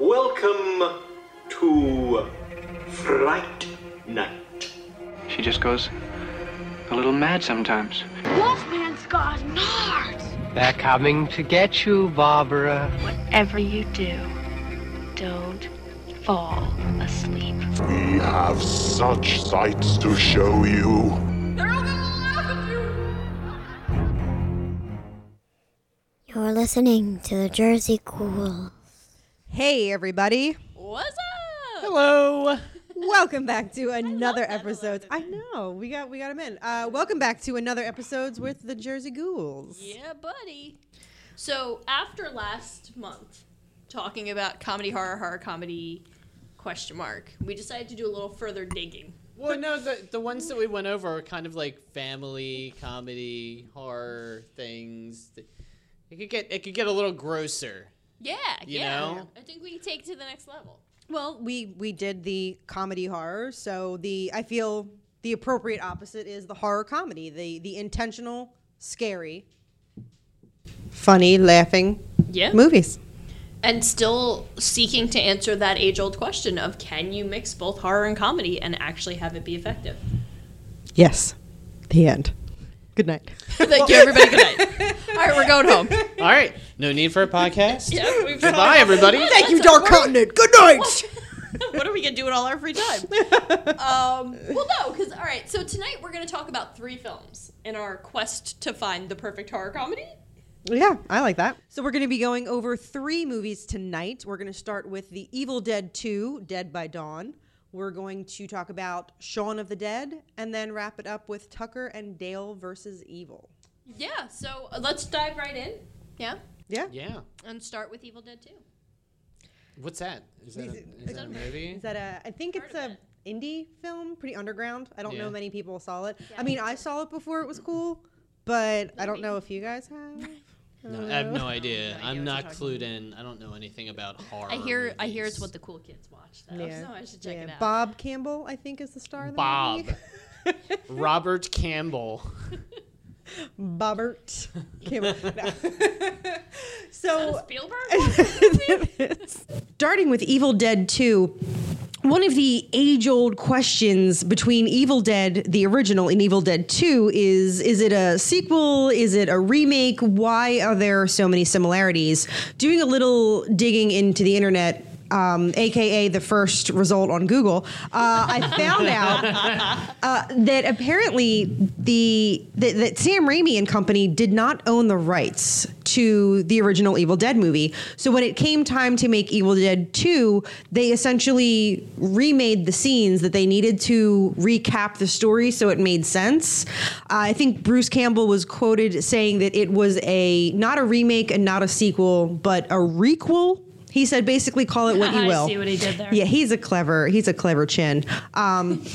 Welcome to Fright Night. She just goes a little mad sometimes. Wolfman's got nards. They're coming to get you, Barbara. Whatever you do, don't fall asleep. We have such sights to show you. They're all gonna laugh at you. You're listening to the Jersey Cool. Hey, everybody. What's up? Hello. Welcome back to another episode. I know we got we got them in. Uh, welcome back to another episodes with the Jersey Ghouls. Yeah, buddy. So after last month, talking about comedy, horror, horror comedy, question mark, we decided to do a little further digging. Well, no, the the ones that we went over are kind of like family comedy horror things. It could get it could get a little grosser. Yeah, You yeah. know? I think we take it to the next level. Well, we we did the comedy horror, so the I feel the appropriate opposite is the horror comedy, the the intentional, scary, funny, laughing Yeah. movies. And still seeking to answer that age old question of can you mix both horror and comedy and actually have it be effective? Yes. The end. Good night. Thank you, everybody. Good night. All right, we're going home. All right, no need for a podcast. Yeah, we've Goodbye, everybody. Thank you, Dark Continent. Good night. what are we gonna do in all our free time? um, well, no, because all right. So tonight we're gonna talk about three films in our quest to find the perfect horror comedy. Yeah, I like that. So we're going to be going over three movies tonight. We're going to start with The Evil Dead 2, Dead by Dawn. We're going to talk about Shaun of the Dead and then wrap it up with Tucker and Dale versus Evil. Yeah. So uh, let's dive right in. Yeah. Yeah. Yeah. And start with Evil Dead 2. What's that? Is that a, is that a movie? Is that a I think it's of a indie film, pretty underground. I don't Yeah. know many people saw it. I mean, I saw it before it was cool, but I don't know if you guys have. No, I have no uh, idea. idea I'm what not you're clued in. I don't know anything about horror. I hear. I hear it's movies. what the cool kids watch. Though, Yeah. So I should check Yeah, it out. Bob Campbell, I think, is the star of the Bob. movie. Robert Campbell. Bobbert Campbell. No. so Spielberg. starting with Evil Dead 2, one of the age old questions between Evil Dead, the original, and Evil Dead 2 is is it a sequel? Is it a remake? Why are there so many similarities? Doing a little digging into the internet. Um, AKA the first result on Google, uh, I found out uh, that apparently the that, that Sam Raimi and company did not own the rights to the original Evil Dead movie. So when it came time to make Evil Dead 2, they essentially remade the scenes that they needed to recap the story so it made sense. Uh, I think Bruce Campbell was quoted saying that it was a not a remake and not a sequel, but a requel. He said basically call it what you I will. see what he did there. Yeah, he's a clever he's a clever chin. Um,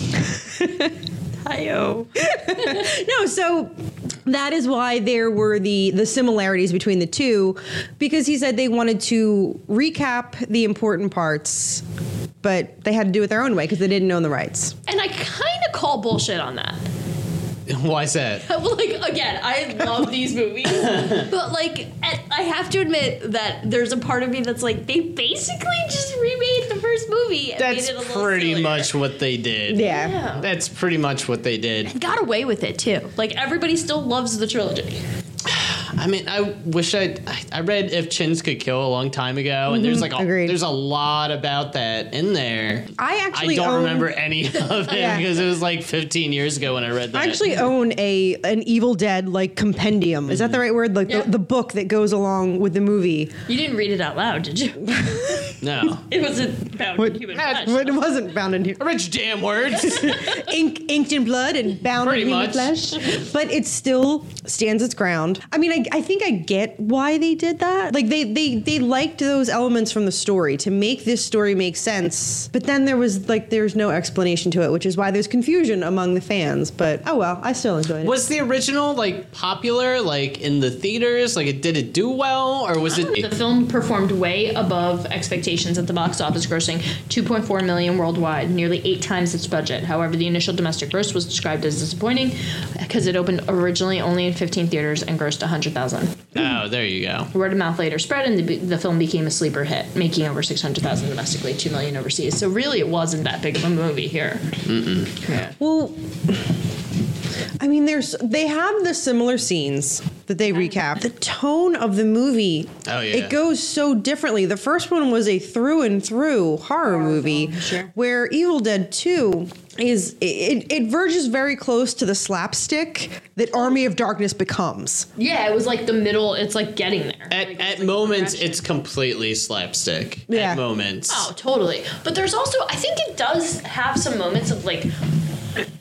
no, so that is why there were the the similarities between the two, because he said they wanted to recap the important parts, but they had to do it their own way because they didn't own the rights. And I kind of call bullshit on that. Why's that? Well, like again, I love these movies, but like I I have to admit that there's a part of me that's like they basically just remade the first movie. And That's made it a pretty sillier. much what they did. Yeah. Yeah. That's pretty much what they did. Got away with it too. Like everybody still loves the trilogy. I mean, I wish I I read If Chins Could Kill a long time ago, and there's mhm, like a, Agreed. there's a lot about that in there. I I actually don't own, remember any of it Yeah. because it was like 15 years ago when I read that. I actually own a an Evil Dead like compendium. Is that the right word? Like Yeah. the, the book that goes along with the movie. You didn't read it out loud, did you? no. It wasn't found in human flesh. It wasn't bound in here. Rich damn words. ink, inked in blood and bound Pretty in human much. flesh. But it still stands its ground. I mean, I, I think I get why they did that. Like they, they they liked those elements from the story to make this story make sense. But then there was like there's no explanation to it, which is why there's confusion among the fans. But oh well, I still enjoyed it. was the original like popular like in the theaters? Like, it did it do well, or was it The film performed way above expectations expectations at the box office, grossing 2.4 million worldwide, nearly eight times its budget. However, the initial domestic gross was described as disappointing because it opened originally only in 15 theaters and grossed 100,000. Oh, there you go. Word of mouth later spread, and the, the film became a sleeper hit, making over 600,000 domestically, 2 million overseas. So really, it wasn't that big of a movie here. Yeah. Well, I mean, there's they have the similar scenes that they recap. The tone of the movie, Oh, yeah. it goes so differently. The first one was a through and through horror movie, where Evil Dead Two is it, it verges very close to the slapstick that Army of Darkness becomes. Yeah, it was like the middle. It's like getting there. At, Like, at like moments, it's completely slapstick. Yeah. At moments. Oh, totally. But there's also, I think it does have some moments of like,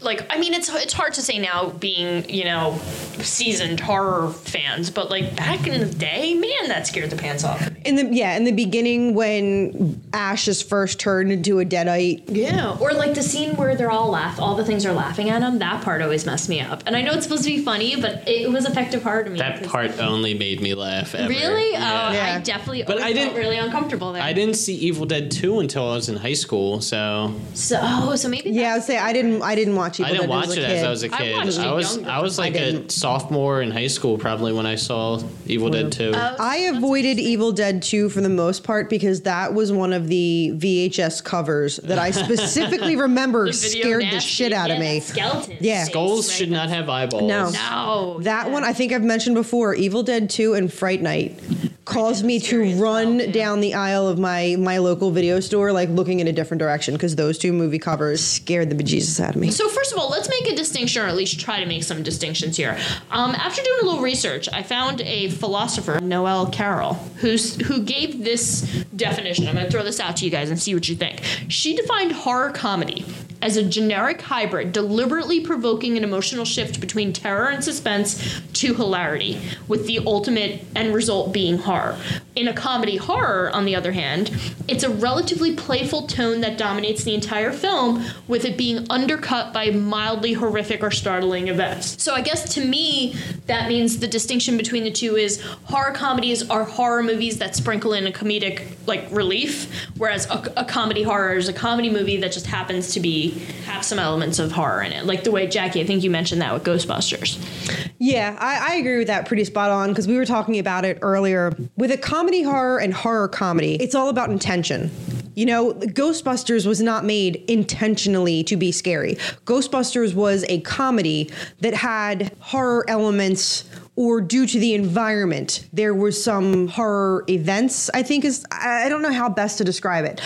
like I mean, it's it's hard to say now, being you know, seasoned horror fans, but like back in the day, man, that scared the pants off. me. In the yeah, in the beginning when Ash is first turned into a deadite. Yeah, or like the scene where they're all laugh, all the things are laughing at him. That part always messed me up. And I know it's supposed to be funny, but it was effective part of me. That because- part only made me laugh. Ever. Really? Yeah. Oh, I definitely. But I felt didn't- really uncomfortable there. I didn't see Evil Dead 2 until I was in high school, so So, oh, so maybe. Yeah, I would say I didn't I didn't watch Evil I didn't watch it kid. as I was a I kid. watched I was younger. I was like a sophomore in high school probably when I saw Evil Dead 2. Oh, I avoided Evil Dead 2 for the most part because that was one of the VHS covers that I specifically remember The video scared the shit out of me. that Skeleton. Yeah. Skulls right? should not have eyeballs. No. No. That yeah. one, I think I've mentioned before, Evil Dead 2 and Fright Night caused me to run well, down the aisle of my, my local video store, like looking in a different direction because those two movie covers scared the bejesus out of me. So first of all, let's make a distinction, or at least try to make some distinctions here. Um, after doing a little research, I found a philosopher, Noel Carroll, who's who gave this definition. I'm going to throw this out to you guys and see what you think. She defined horror comedy as a generic hybrid, deliberately provoking an emotional shift between terror and suspense to hilarity, with the ultimate end result being horror. In a comedy horror, on the other hand, it's a relatively playful tone that dominates the entire film, with it being undercut by mildly horrific or startling events. So I guess to me, that means the distinction between the two is horror comedies are horror movies that sprinkle in a comedic like relief, whereas a, a comedy horror is a comedy movie that just happens to be have some elements of horror in it, like the way Jackie, I think you mentioned that with Ghostbusters. Yeah, I, I agree with that pretty spot on because we were talking about it earlier. With a comedy horror and horror comedy, it's all about intention. You know, Ghostbusters was not made intentionally to be scary. Ghostbusters was a comedy that had horror elements or due to the environment there were some horror events i think is i I don't know how best to describe it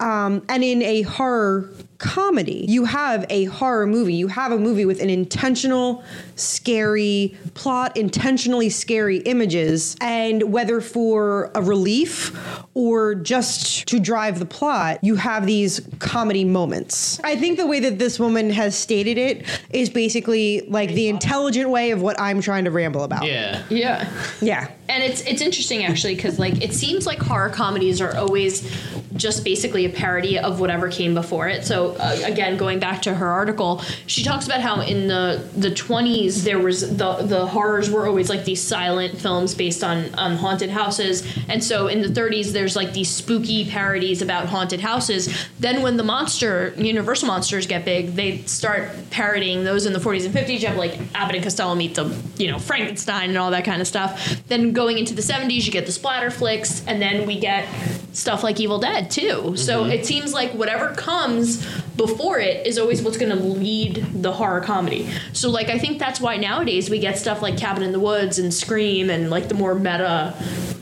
um, and in a horror comedy you have a horror movie you have a movie with an intentional scary plot intentionally scary images and whether for a relief or just to drive the plot you have these comedy moments i think the way that this woman has stated it is basically like the intelligent way of what i'm trying to ramble about Yeah. Yeah. yeah And it's it's interesting actually because like it seems like horror comedies are always just basically a parody of whatever came before it. So uh, again, going back to her article, she talks about how in the the 20s there was the the horrors were always like these silent films based on on haunted houses, and so in the 30s there's like these spooky parodies about haunted houses. Then when the monster Universal monsters get big, they start parodying those in the 40s and 50s. You have like Abbott and Costello meet the you know Frankenstein and all that kind of stuff. Then going into the 70s, you get the splatter flicks, and then we get stuff like Evil Dead too. So mm-hmm. it seems like whatever comes before it is always what's going to lead the horror comedy. So like I think that's why nowadays we get stuff like Cabin in the Woods and Scream and like the more meta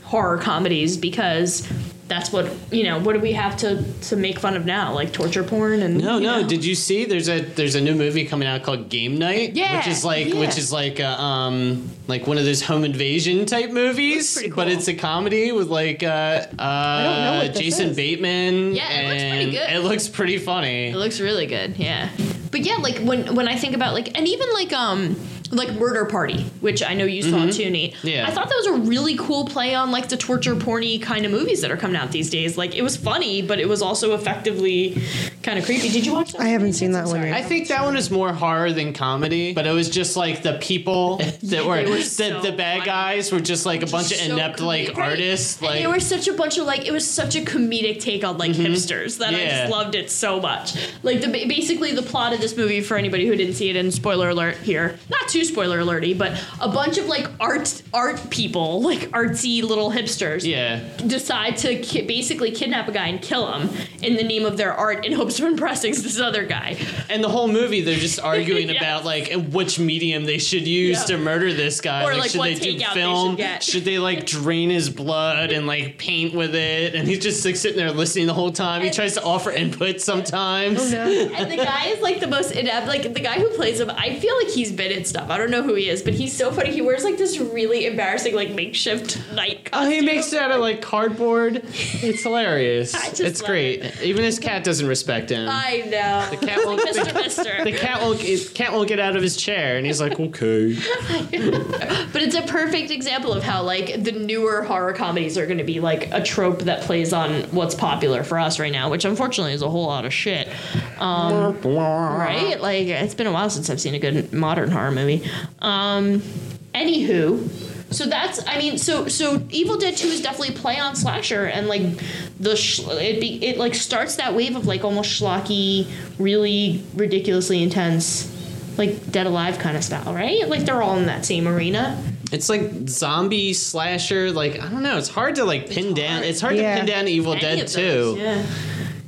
horror comedies because that's what you know. What do we have to to make fun of now? Like torture porn and No, no. know? Did you see? There's a there's a new movie coming out called Game Night. Yeah, Which is like yeah. which is like a, um like one of those home invasion type movies. pretty But it's a comedy with like uh uh don't know what this Jason. Bateman. Yeah, it looks pretty good. It looks pretty funny. It looks really good, yeah. But yeah, like when when I think about like and even like um like Murder Party, which I know you saw too, Nate. Yeah. I thought that was a really cool play on like the torture porny kind of movies that are coming out these days. Like it was funny, but it was also effectively kind of creepy. Did you watch that? I haven't seen that I'm one sorry. yet. I think that one is more horror than comedy, but it was just like the people that were, were the, so the bad funny. guys were just like a bunch of so inept like comedic, right? artists. And Like they were such a bunch of like it was such a comedic take on like hipsters that I Mm-hmm. Just loved it so much. Like the basically the plot of this movie for anybody who didn't see it and spoiler alert here, not too spoiler alerty, but a bunch of like art art people, like artsy little hipsters, yeah. decide to ki- basically kidnap a guy and kill him in the name of their art in hopes of impressing this other guy. And the whole movie, they're just arguing Yes. about like which medium they should use Yeah. to murder this guy. Or, like, like, should what they do takeout they film? should get. Should they like drain his blood and like paint with it? And he's just like sitting there listening the whole time. He tries to offer input sometimes. Oh, and the guy is like the most inept. Like the guy who plays him, I feel like he's been in stuff. I don't know who he is, but he's so funny. He wears like this really embarrassing like makeshift night. Oh, he makes it out of like cardboard. It's hilarious. It's great. it. Even his cat doesn't respect him. I know. The cat won't. The, Mister. the cat won't. Cat won't get out of his chair, and he's like, okay. But it's a perfect example of how like the newer horror comedies are going to be like a trope that plays on what's popular for us right now, which unfortunately is a whole lot of shit. Um, right? Like it's been a while since I've seen a good modern horror movie. Um, anywho. So that's, I mean, so so Evil Dead Two is definitely a play on slasher, and like the sh- it be it like starts that wave of like almost schlocky, really ridiculously intense, like Dead Alive kind of style, right? Like they're all in that same arena. It's like zombie slasher. Like I don't know. It's hard to like pin down. It's hard Yeah. to pin down Evil Any Dead of those, too. Yeah.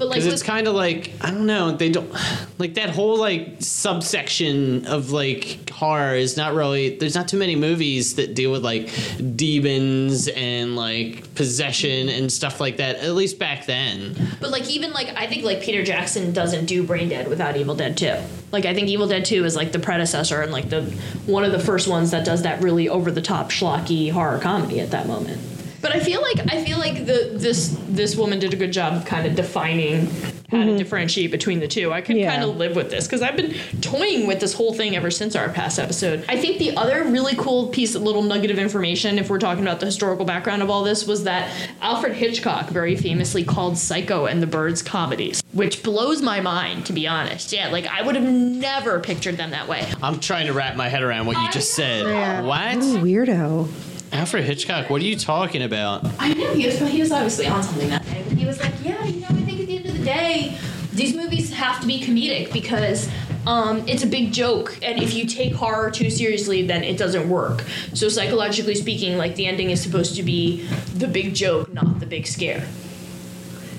But like with, it's kind of like I don't know. They don't like that whole like subsection of like horror is not really. There's not too many movies that deal with like demons and like possession and stuff like that. At least back then. but like even like I think like Peter Jackson doesn't do Brain Dead without Evil Dead 2. Like I think Evil Dead 2 is like the predecessor and like the one of the first ones that does that really over the top schlocky horror comedy at that moment. But I feel like I feel like the this this woman did a good job of kind of defining how to mm-hmm. differentiate between the two. I can Yeah. kind of live with this because I've been toying with this whole thing ever since our past episode. I think the other really cool piece, of little nugget of information, if we're talking about the historical background of all this, was that Alfred Hitchcock very famously called Psycho and the Birds comedies, which blows my mind to be honest. Yeah, like I would have never pictured them that way. I'm trying to wrap my head around what you just said. Yeah. What? What a weirdo. Alfred Hitchcock? What are you talking about? I know he was he was obviously on something that day, but he was like, yeah, you know, I think at the end of the day, these movies have to be comedic because um, it's a big joke, and if you take horror too seriously, then it doesn't work. So psychologically speaking, like the ending is supposed to be the big joke, not the big scare.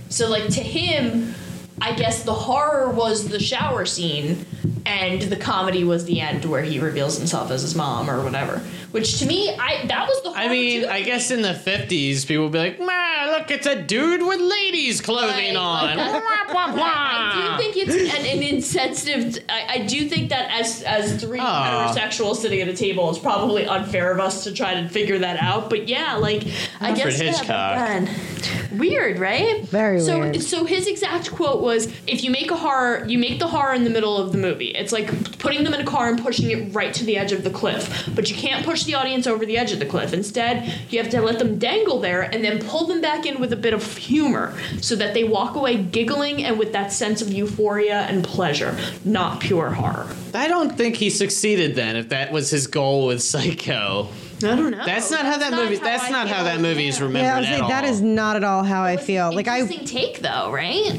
So like to him, I guess the horror was the shower scene, and the comedy was the end where he reveals himself as his mom or whatever. Which to me, I that was the. I mean, too. I guess in the 50s, people would be like, man, look, it's a dude with ladies' clothing Right, on. like. I do think it's an, an insensitive. I, I do think that as as three ah. heterosexuals sitting at a table, it's probably unfair of us to try to figure that out. But yeah, like I guess Hitchcock. back then. Weird, right? Very so, weird. So his exact quote was, "If you make a horror, you make the horror in the middle of the movie. It's like putting them in a car and pushing it right to the edge of the cliff. But you can't push the audience over the edge of the cliff. Instead, you have to let them dangle there and then pull them back in with a bit of humor, so that they walk away giggling and with that sense of euphoria and pleasure, not pure horror." I don't think he succeeded then, if that was his goal with Psycho. I don't know. That's not how that movie. That's not how that movie is Yeah. remembered Yeah, I was at like, all. that is not at all how I feel. Like I, Interesting take though, right?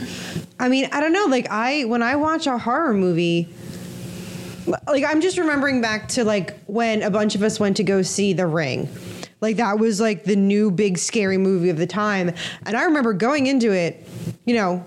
I mean, I don't know. Like I, when I watch a horror movie, like I'm just remembering back to like when a bunch of us went to go see The Ring. Like that was like the new big scary movie of the time, and I remember going into it, you know.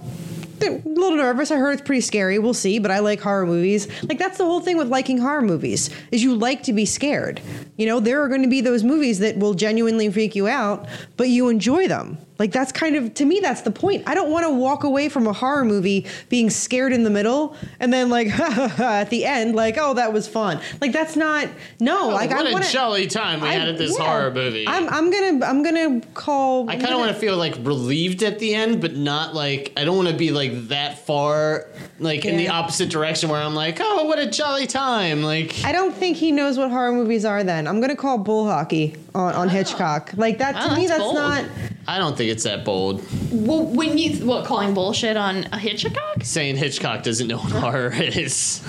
A little nervous. I heard it's pretty scary. We'll see, but I like horror movies. Like that's the whole thing with liking horror movies is you like to be scared. You know, there are going to be those movies that will genuinely freak you out, but you enjoy them. Like that's kind of to me that's the point. I don't want to walk away from a horror movie being scared in the middle and then like at the end like oh that was fun. Like that's not no. Oh, like I what I a want jolly time we had at this horror movie. I'm I'm gonna I'm gonna call. I kind of want to feel like relieved at the end, but not like I don't want to be like that far, like in the opposite direction where I'm like, oh, what a jolly time. Like, I don't think he knows what horror movies are. Then I'm gonna call bull hockey on, on ah. Hitchcock. Like that to Oh, me, that's that's not. I don't think it's that bold. Well, when you what calling bullshit on a Hitchcock? Saying Hitchcock doesn't know what horror is.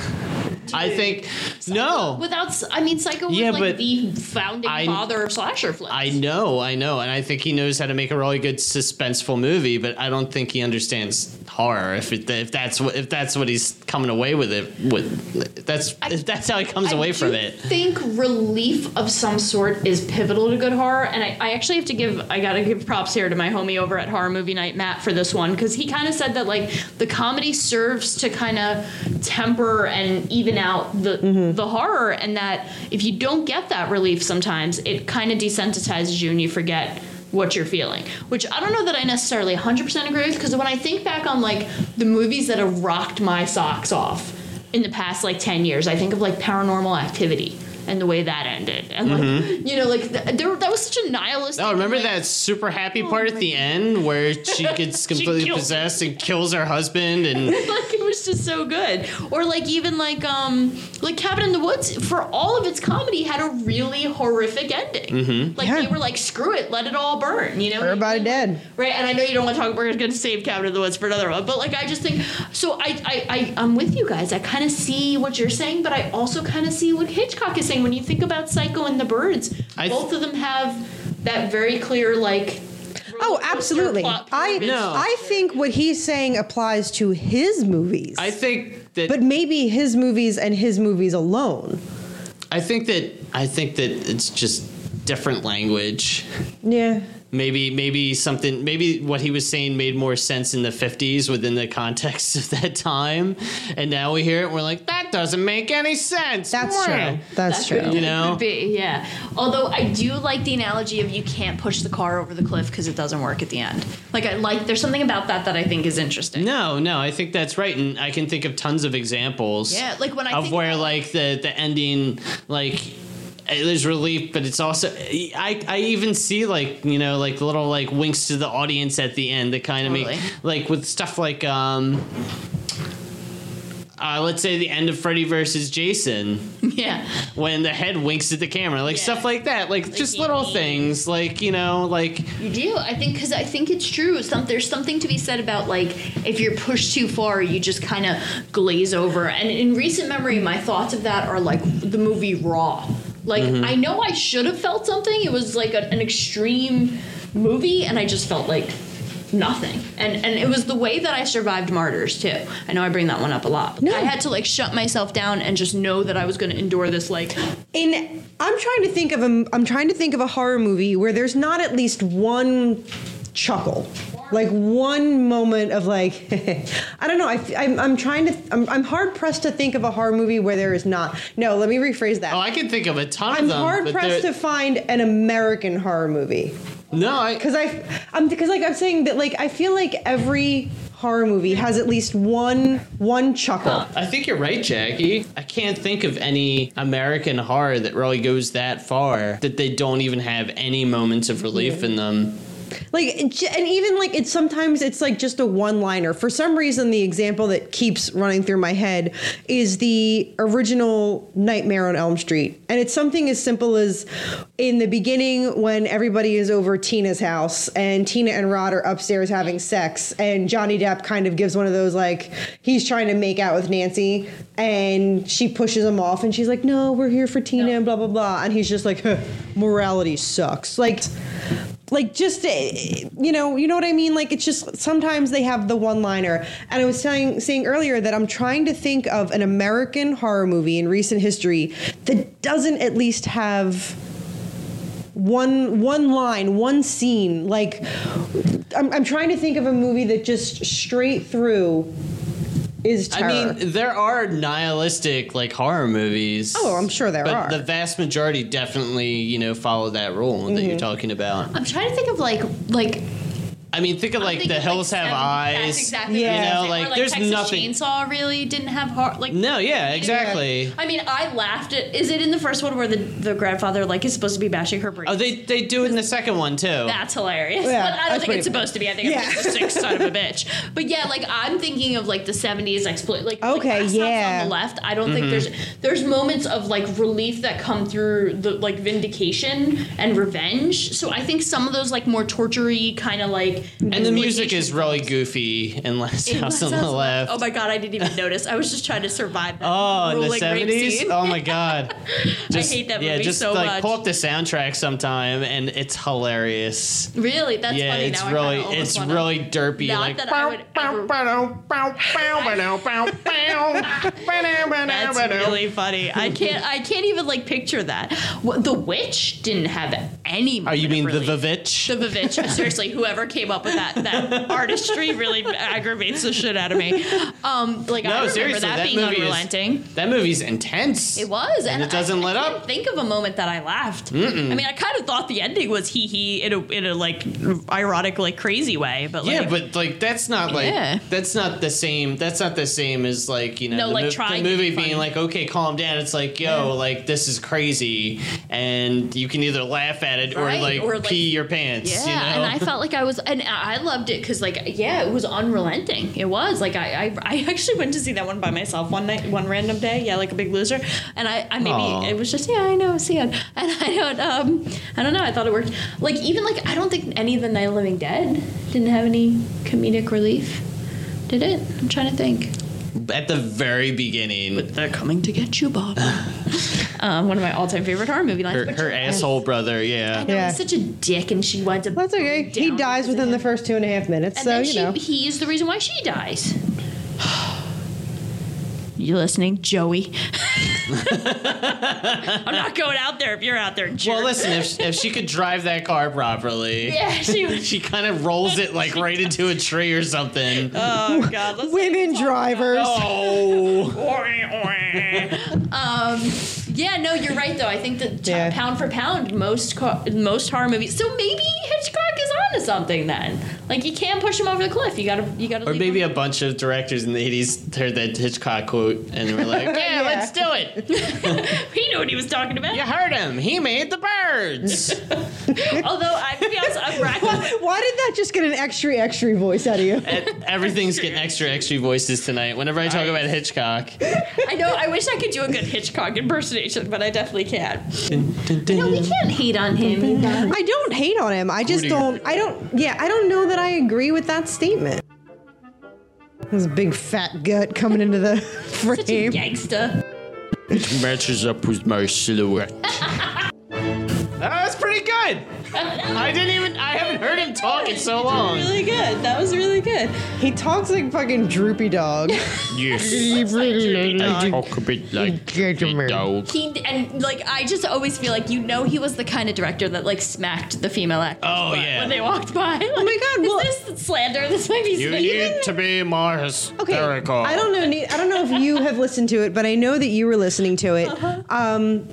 I think no. Without, I mean, Psycho was Yeah, like the founding I- father of slasher flicks. I know, I know, and I think he knows how to make a really good suspenseful movie, but I don't think he understands horror. If it, if that's what if that's what he's coming away with it, with if that's if that's how he comes away from it. I think relief of some sort is pivotal to good horror, and I, I actually have to give I gotta give props here to my homie over at Horror Movie Night, Matt, for this one because he kind of said that like the comedy serves to kind of temper and even out the mm-hmm. the horror, and that if you don't get that relief, sometimes it kind of desensitizes you and you forget what you're feeling which i don't know that i necessarily 100% agree with because when i think back on like the movies that have rocked my socks off in the past like 10 years i think of like paranormal activity and the way that ended and like you know like th- there, that was such a nihilistic Oh, remember like, that super happy part at the end where she gets completely kills- possessed and kills her husband and like it was just so good or like even like um like cabin in the woods for all of its comedy had a really horrific ending Mm-hmm. like they were like screw it let it all burn you know Everybody dead. Right, and I know you don't want to talk. We're going to save Cabin in the Woods for another one, but like I just think so. I I, I I'm with you guys. I kind of see what you're saying, but I also kind of see what Hitchcock is saying. When you think about Psycho and the Birds, I th- both of them have that very clear like. Oh, absolutely. I pyramid. No. I think what he's saying applies to his movies. I think that but maybe his movies and his movies alone. I think that I think that it's just different language. Yeah. Maybe maybe something maybe what he was saying made more sense in the 50s within the context of that time and now we hear it and we're like that doesn't make any sense. That's true. That's true. You know? Could be, yeah. Although I do like the analogy of you can't push the car over the cliff because it doesn't work at the end. Like I like, there's something about that that I think is interesting. No, no, I think that's right, and I can think of tons of examples. Yeah, like when I of think where about- like the the ending, like there's relief, but it's also I I even see like you know like little like winks to the audience at the end that kind of make like with stuff like um. Uh, let's say the end of Freddy versus Jason, Yeah. when the head winks at the camera, like Yeah. stuff like that, like, just little things, like you know, like You do. I think because I think it's true. Some there's something to be said about like if you're pushed too far, you just kind of glaze over. And in recent memory, my thoughts of that are like the movie Raw. Like mm-hmm. I know I should have felt something. It was like a, an extreme movie, and I just felt like nothing. And and it was the way that I survived Martyrs too. I know I bring that one up a lot. No. I had to like shut myself down and just know that I was going to endure this like In I'm trying to think of a I'm trying to think of a horror movie where there's not at least one chuckle. Like one moment of like, I don't know. I, am I'm trying to. I'm, I'm hard pressed to think of a horror movie where there is not. No, let me rephrase that. oh, I can think of a ton. I'm of them. hard pressed to find an American horror movie no, I, because I, I'm because like I'm saying that like I feel like every horror movie has at least one one chuckle. I think you're right, Jackie. I can't think of any American horror that really goes that far that they don't even have any moments of relief in them. Like and even like it's sometimes it's like just a one liner for some reason the example that keeps running through my head is the original nightmare on elm street. And it's something as simple as in the beginning when everybody is over tina's house and tina and rod are upstairs having sex and johnny depp kind of gives one of those like he's trying to make out with nancy and she pushes him off and she's like no we're here for tina and blah blah blah. And he's just like huh, morality sucks. Like like just uh, you know you know what i mean? Like it's just sometimes they have the one liner and i was saying saying earlier that i'm trying to think of an american horror movie in recent history that doesn't at least have one one line one scene. Like I'm, I'm trying to think of a movie that just straight through is terror. I mean, there are nihilistic like horror movies. Oh, I'm sure there but are. The vast majority definitely, you know, follow that rule that Mm-hmm. you're talking about. I'm trying to think of like like I mean, think of I'm like The thinking, Hills Have 70 Eyes. That's exactly Yeah. what You know, was saying. like, or, there's Texas nothing- Chainsaw really didn't have heart. Like No, yeah, exactly. I mean, I laughed at. Is it in the first one where the, the grandfather like is supposed to be bashing her brains? Oh, they they do it in the second one too. That's hilarious. Yeah, but I don't that's think it's supposed to be. I think Yeah. it's just a sick son of a bitch. But yeah, like I'm thinking of like the 70s exploit. Like like Okay, Brass Knots yeah. On the left, I don't Mm-hmm. think there's there's moments of like relief that come through the like vindication and revenge. So I think some of those like more tortury kind of like and the music is really goofy in Last It House on the Left. Oh my god, I didn't even notice. I was just trying to survive that. Oh, in the seventies! scene. Oh my god! Just, hate that movie. Yeah, movie just so like much. pull up the soundtrack sometime, and it's hilarious. Really? That's yeah, funny. it's now really it's almost wanna- really derpy. Not like that I would ever- That's really funny. I can't. I can't even like picture that. What, the witch didn't have any. Oh, you mean of the relief. Vivitch? The Vivitch. Seriously, whoever came up with that that artistry really aggravates the shit out of me. Um, like I No, remember seriously, that, that being movie is- That movie's intense. It was, and, it doesn't I, let I up. Can't think of a moment that I laughed. I mean, I kind of thought the ending was hee hee in a in a like ironic, like crazy way, but like, yeah, but like that's not like Yeah. that's not the same. That's not the same as like you know No, the, like, mo- trying the to be movie being like okay, calm down. It's like yo, like this is crazy, and you can either laugh at it or like or, like- pee your pants. Yeah, you know? and I felt like I was, and I loved it because, like, yeah, it was unrelenting. It was like I, I, I actually went to see that one by myself one night, one random day. Yeah, like a big loser, and I, I maybe Aw. it was just yeah, I know, see and I don't, um, I don't know. I thought it worked. Like even like I don't think any of the Night of Living Dead didn't have any comedic relief. Did it? I'm trying to think. At the very beginning, They're coming to get you, Bob. um, one of my all-time favorite horror movie lines. her, her asshole brother, yeah. know Yeah. he's such a dick, and she winds up. That's okay. He dies because of within the first two and a half minutes, And so then you she, know. he is the reason why she dies. You listening, Joey? I'm not going out there if you're out there, jerk. Well, listen, if, if she could drive that car properly, Yeah, she she kind of rolls it like right into a tree or something. Oh God, let's Women drivers. oh, um, yeah, no, you're right though. I think that t- Yeah. pound for pound, most co- most horror movies. So maybe Hitchcock is onto something then. Like you can't push him over the cliff. You gotta, you gotta. Or leave maybe him. a bunch of directors in the 80s heard that Hitchcock quote and were like, yeah, Yeah. let's do it. he knew what he was talking about. You heard him. He made the birds. Although I, to be honest, I'm racking. Why did that just get an extra, extra voice out of you? And Everything's getting extra, extra voices tonight. Whenever I talk about Hitchcock. I know. I wish I could do a good Hitchcock impersonation, but I definitely can't. No, we can't hate on him. I don't hate on him. I just do you- don't. I don't. Yeah, I don't know that I agree with that statement. There's a big fat gut coming into the frame. Such a gangster. It matches up with my silhouette. That's pretty good. I didn't even, I haven't heard him talk in so long. Really good. That was really good. He talks like fucking droopy dog. Yes. I Talk a bit like a dog. He and like I just always feel like you know he was the kind of director that like smacked the female actors Oh, yeah. when they walked by. oh my God, Is this slander? This might be You slander. need to be more hysterical. Okay. I don't know. I don't know if you have listened to it, but I know that you were listening to it. Um,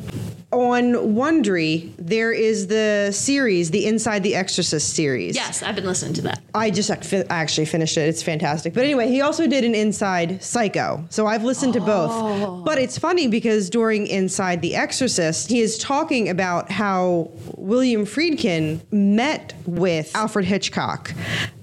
on Wondery, there is the series, the Inside the Exorcist series. Yes, I've been listening to that. I just fi- actually finished it. It's fantastic. But anyway, he also did an Inside Psycho. So I've listened to both. But it's funny because during Inside the Exorcist, he is talking about how William Friedkin met with Alfred Hitchcock.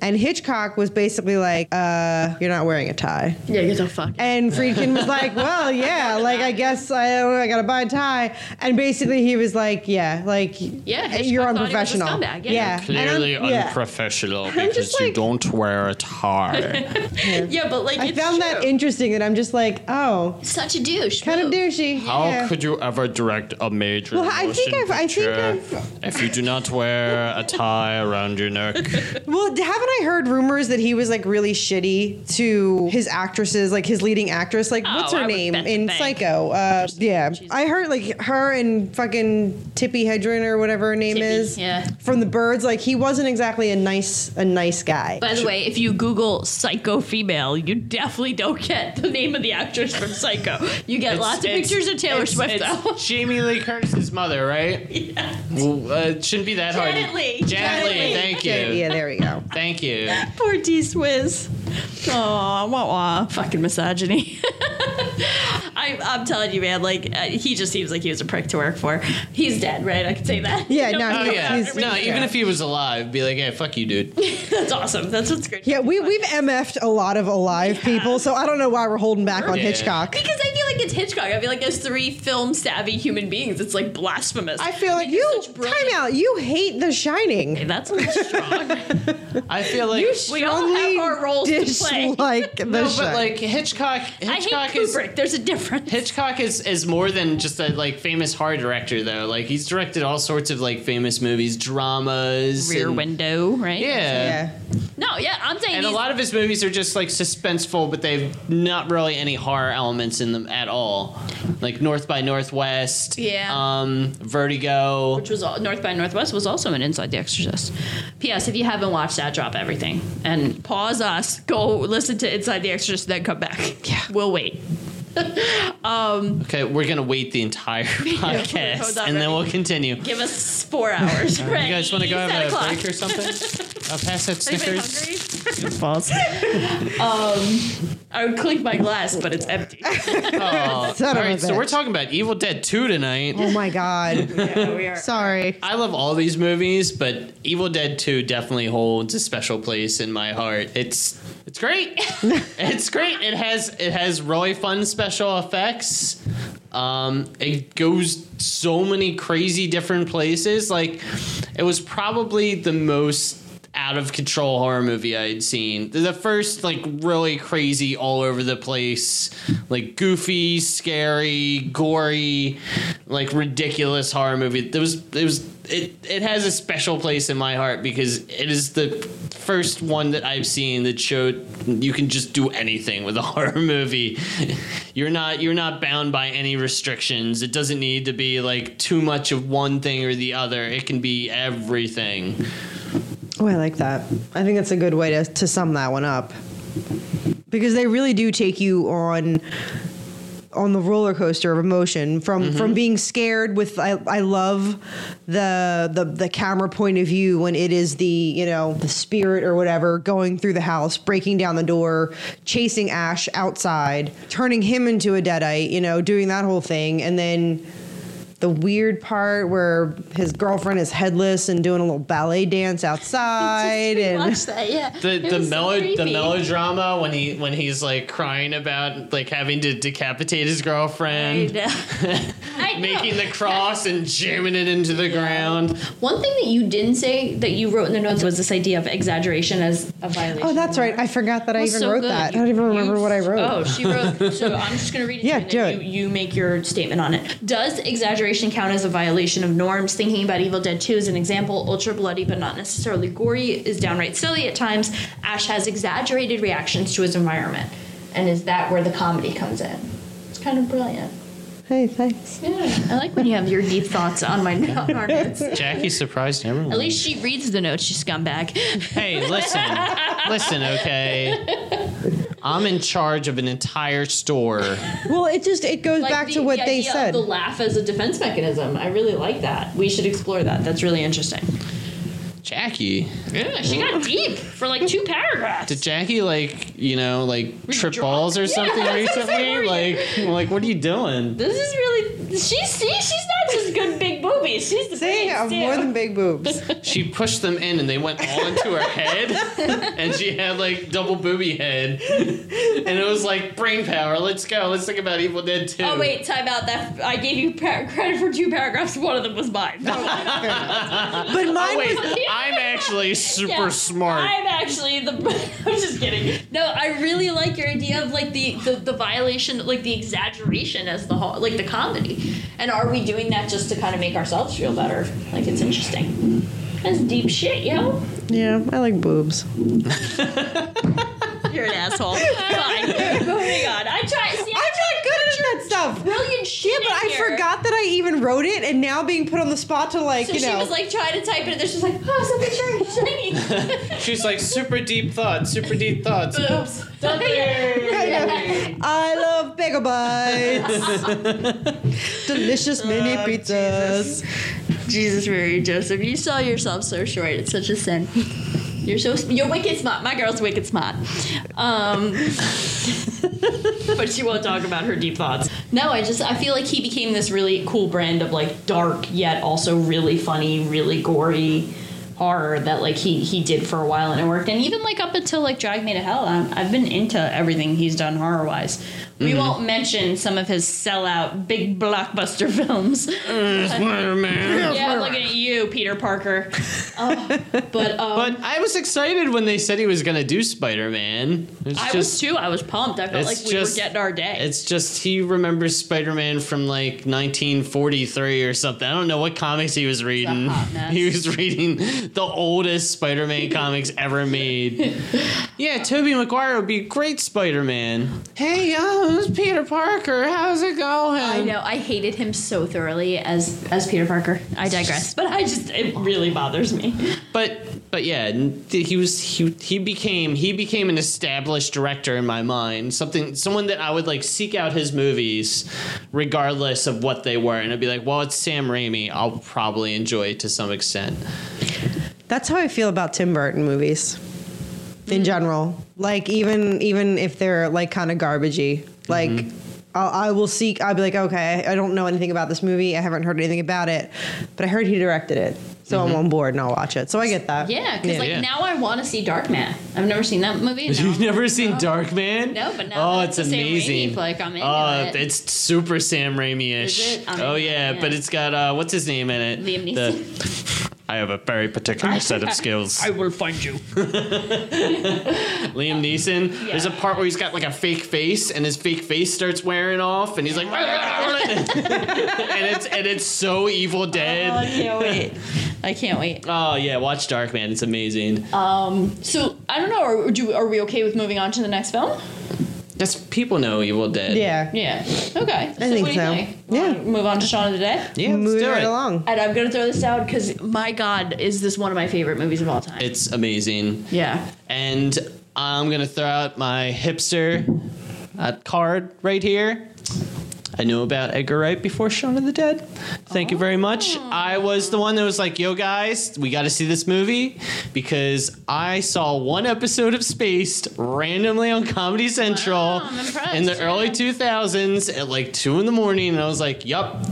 And Hitchcock was basically like, uh, you're not wearing a tie. Yeah, get the fuck. And Friedkin was like, well, yeah, like I guess I, I gotta buy a tie. And basically he was like, yeah, like Yeah, Hitchcock you're thought he was a unprofessional. scumbag, yeah. And I'm- Clearly yeah. unprofessional just because you don't wear a tie. yeah, but like I it's found that interesting and I'm just like, oh, such a douche. kind of douchey. How yeah. could you ever direct a major Well, I think motion I've- I think picture I've- if you do not wear a tie around your neck? Well, haven't I heard rumors that he was like really shitty to his actresses, like his leading actress, like Oh, what's her I name in. Psycho? Uh, yeah, She's- I heard like her and and fucking Tippi Hedren or whatever her name Tippi, is. yeah. From the birds, like he wasn't exactly a nice a nice guy. By the way, if you Google psycho female, you definitely don't get the name of the actress from Psycho. You get lots of pictures of Taylor it's- Swift, it's though. Jamie Leigh Curtis's mother, right? Yeah. Well, uh, it shouldn't be that hard. Janet Leigh. Janet Janet Lee. Leigh. Thank you. yeah, there we go. Thank you. Poor T Swizz. Aw, wah wah. Fucking misogyny. I, I'm telling you, man, like, uh, he just seems like he was a prick to work for. He's dead, right? I can say that. Yeah, no, Oh he- yeah. he's- no, even yeah. if he was alive, be like, hey, fuck you, dude. That's awesome. That's what's great. Yeah, we we've MF'd a lot of alive people, so I don't know why we're holding back on Yeah. Hitchcock. Because I feel like it's Hitchcock. I feel like as three film savvy human beings, it's like blasphemous. I feel like Because you such time out. You hate The Shining. Okay, that's a strong. I feel like you we all have our roles to dislike The no, but like Hitchcock. I hate Hitchcock is Kubrick. There's a difference. Hitchcock is, is more than just a like famous horror director though. Like he's directed all sorts of like famous movies, dramas, Rear and- Window, right? Yeah. yeah. No, yeah, I'm saying And a lot of his movies are just like suspenseful, but they've not really any horror elements in them at all. Like North by Northwest, Yeah. um, Vertigo. which was all, North by Northwest was also an Inside the Exorcist. P.S. If you haven't watched that, drop everything and pause us. Go listen to Inside the Exorcist, then come back. Yeah, we'll wait. Okay, we're gonna wait the entire podcast, and then ready? we'll continue. Give us four hours. right. You guys want to go have a clock. break or something? I'll pass that Anybody Snickers. hungry? um, I would clink my glass, but it's empty. Oh, Son of all a right, so we're talking about Evil Dead 2 tonight. Oh my god. yeah, we are. Sorry. I love all these movies, but Evil Dead 2 definitely holds a special place in my heart. It's it's great. it's great. It has it has really fun special effects. Um, it goes so many crazy different places. Like it was probably the most out of control horror movie I had seen. The first like really crazy all over the place, like goofy, scary, gory, like ridiculous horror movie. There was it was it it has a special place in my heart because it is the first one that I've seen that showed you can just do anything with a horror movie. You're not you're not bound by any restrictions. It doesn't need to be like too much of one thing or the other. It can be everything. Oh, I like that. I think that's a good way to, to sum that one up. Because they really do take you on on the roller coaster of emotion from mm-hmm. from being scared with I, I love the, the the camera point of view when it is the you know the spirit or whatever going through the house breaking down the door chasing ash outside turning him into a deadite you know doing that whole thing and then the weird part where his girlfriend is headless and doing a little ballet dance outside and that, yeah. the It the was so the melodrama when he when he's like crying about like having to decapitate his girlfriend. I know. making the cross and jamming it into the ground. One thing that you didn't say that you wrote in the notes was this idea of exaggeration as a violation. oh that's right i forgot that i even so wrote good. that i don't even remember You- what i wrote Oh, she wrote. So I'm just going to read it. Yeah, to you, and then do it. You, you make your statement on it. Does exaggeration count as a violation of norms? Thinking about Evil Dead 2 as an example, ultra bloody but not necessarily gory is downright silly at times. Ash has exaggerated reactions to his environment, and is that where the comedy comes in? It's kind of brilliant. hey thanks Yeah, I like when you have your deep thoughts on my on our notes. Jackie surprised everyone. At least she reads the notes, you scumbag. Hey, listen, listen, okay. I'm in charge of an entire store. well it just it goes Like back the- to what the they idea of said The laugh as a defense mechanism. I really like that. We should explore that. That's really interesting. Jackie, Yeah, she got deep for like two paragraphs. did Jackie like you know like trip drunk? balls or something that's what I'm saying, recently? Like, like what are you doing? this is really she see she's not just good big boobies. She's the See, I have too. more than big boobs. She pushed them in and they went all into her head, and she had like double booby head, and it was like brain power. Let's go. Let's think about Evil Dead Two. Oh wait, time out. That I gave you par- credit for two paragraphs. One of them was mine. But mine Oh, wait, was I'm actually super Yeah, smart. I'm actually the. I'm just kidding. No, I really like your idea of like the, the the violation, like the exaggeration as the whole, like the comedy. And are we doing that just to kind of make ourselves feel better? Like it's interesting. That's deep shit, yo. yeah, I like boobs. You're an asshole. Fine. Moving on. I try. See, I I'm not good at that stuff. Brilliant shit. Yeah, but I here. forgot that I even wrote it, and now being put on the spot to like, So you she was like trying to type it, and there's just like, oh, something shiny, shiny. She's like super deep thoughts, super deep thoughts. Boobs. I love bagel bites, delicious oh, mini Oh, pizzas. Jesus, Mary Joseph, you saw yourself so short. It's such a sin. You're so you're wicked smart. My girl's wicked smart. Um, but she won't talk about her deep thoughts. No, I just I feel like he became this really cool brand of like dark yet also really funny, really gory horror that like he he did for a while and it worked. And even like up until like Drag Me to Hell, I'm, I've been into everything he's done horror wise. We won't mention some of his sellout big blockbuster films. Spider-Man. Yeah, I'm looking at you, Peter Parker. Uh, but um, But I was excited when they said he was gonna do Spider-Man. I just, was too. I was pumped. I felt like we just- were getting our day. It's just he remembers Spider-Man from like 1943 or something. I don't know what comics he was reading. He was reading the oldest Spider-Man comics ever made. Yeah, Tobey Maguire would be great Spider-Man. Hey, yo, it's Peter Parker. How's it going? I know. I hated him so thoroughly as as Peter Parker. I digress. But I just it really bothers me. But but yeah, he was he he became he became an established director in my mind. Something someone that I would like seek out his movies regardless of what they were and I'd be like, "Well, it's Sam Raimi. I'll probably enjoy it to some extent." That's how I feel about Tim Burton movies, in hmm. general. Like even even if they're like kind of garbagey, like. I'll, I will seek. I'll be like, okay, I don't know anything about this movie. I haven't heard anything about it, but I heard he directed it, so I'm on board and I'll watch it. So I get that. Yeah, because like Yeah. now I want to see Darkman. I've never seen that movie. No. You've never seen Darkman? No, but now Oh, it's it's amazing. Raimi flick, I'm into oh, it. it's super Sam Raimi-ish. It? Oh into it, yeah, yeah. but it's got uh, what's his name in it? Liam The- I have a very particular set of skills. I will find you. Liam Neeson. There's a part where he's got like a fake face, and his fake face starts wearing off, and he's like, and it's and it's so Evil Dead. I can't wait. I can't wait. Oh yeah, watch Dark Man. It's amazing. Um. So I don't know. Are, do, are we okay with moving on to the next film? Yes, people know Evil Dead. Yeah. Yeah. Okay. I think what do you so. think? Yeah. Wanna Move on to Shaun of the Dead. yeah. Let's Moving do right it. along. And I'm gonna throw this out because my God, is this one of my favorite movies of all time? It's amazing. yeah. And I'm gonna throw out my hipster uh, card right here. I knew about Edgar Wright before Shaun of the Dead. Thank you very much. Oh. I was the one that was like, yo, guys, we got to see this movie because I saw one episode of Spaced randomly on Comedy Central Wow, in the early 2000s at like 2 in the morning. And I was like, yup.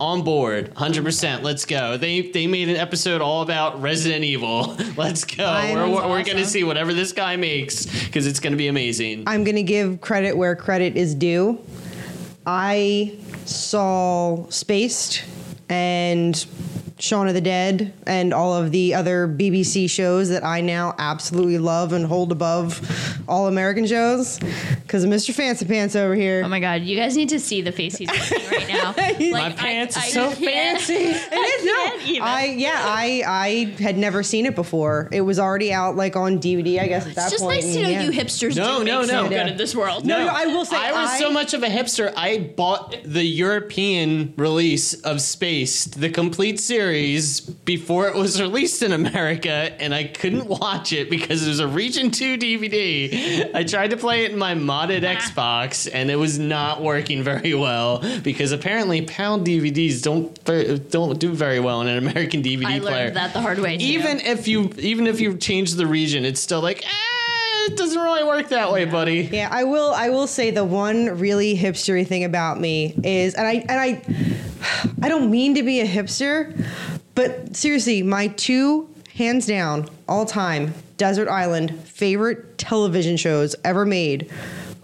On board, hundred percent. Let's go. They they made an episode all about Resident Evil. Let's go. I'm- we're we're, we're Awesome. gonna see whatever this guy makes because it's gonna be amazing. I'm going to give credit where credit is due. I saw Spaced and Shaun of the Dead and all of the other BBC shows that I now absolutely love and hold above all American shows because of Mr. Fancy Pants over here. Oh my God, you guys need to see the face he's making right now. Like, pants are so fancy. It is no. can't even. I yeah, I I had never seen it before. It was already out like on DVD, I guess at that It's just point. nice to know yeah. you hipsters No, do no, make no. so good in this world. No, no, I will say I was I- so much of a hipster. I bought the European release of Spaced, the complete series, before it was released in America, and I couldn't watch it because it was a Region 2 DVD. I tried to play it in my modded Xbox, and it was not working very well because apparently pound DVDs don't don't do very well in an American DVD I player. learned that the hard way. Too. Even if you even if you change the region, it's still like, eh, it doesn't really work that way, buddy. Yeah, I will. I will say the one really hipstery thing about me is, and I and I, I don't mean to be a hipster, but seriously, my two hands down all time desert island favorite television shows ever made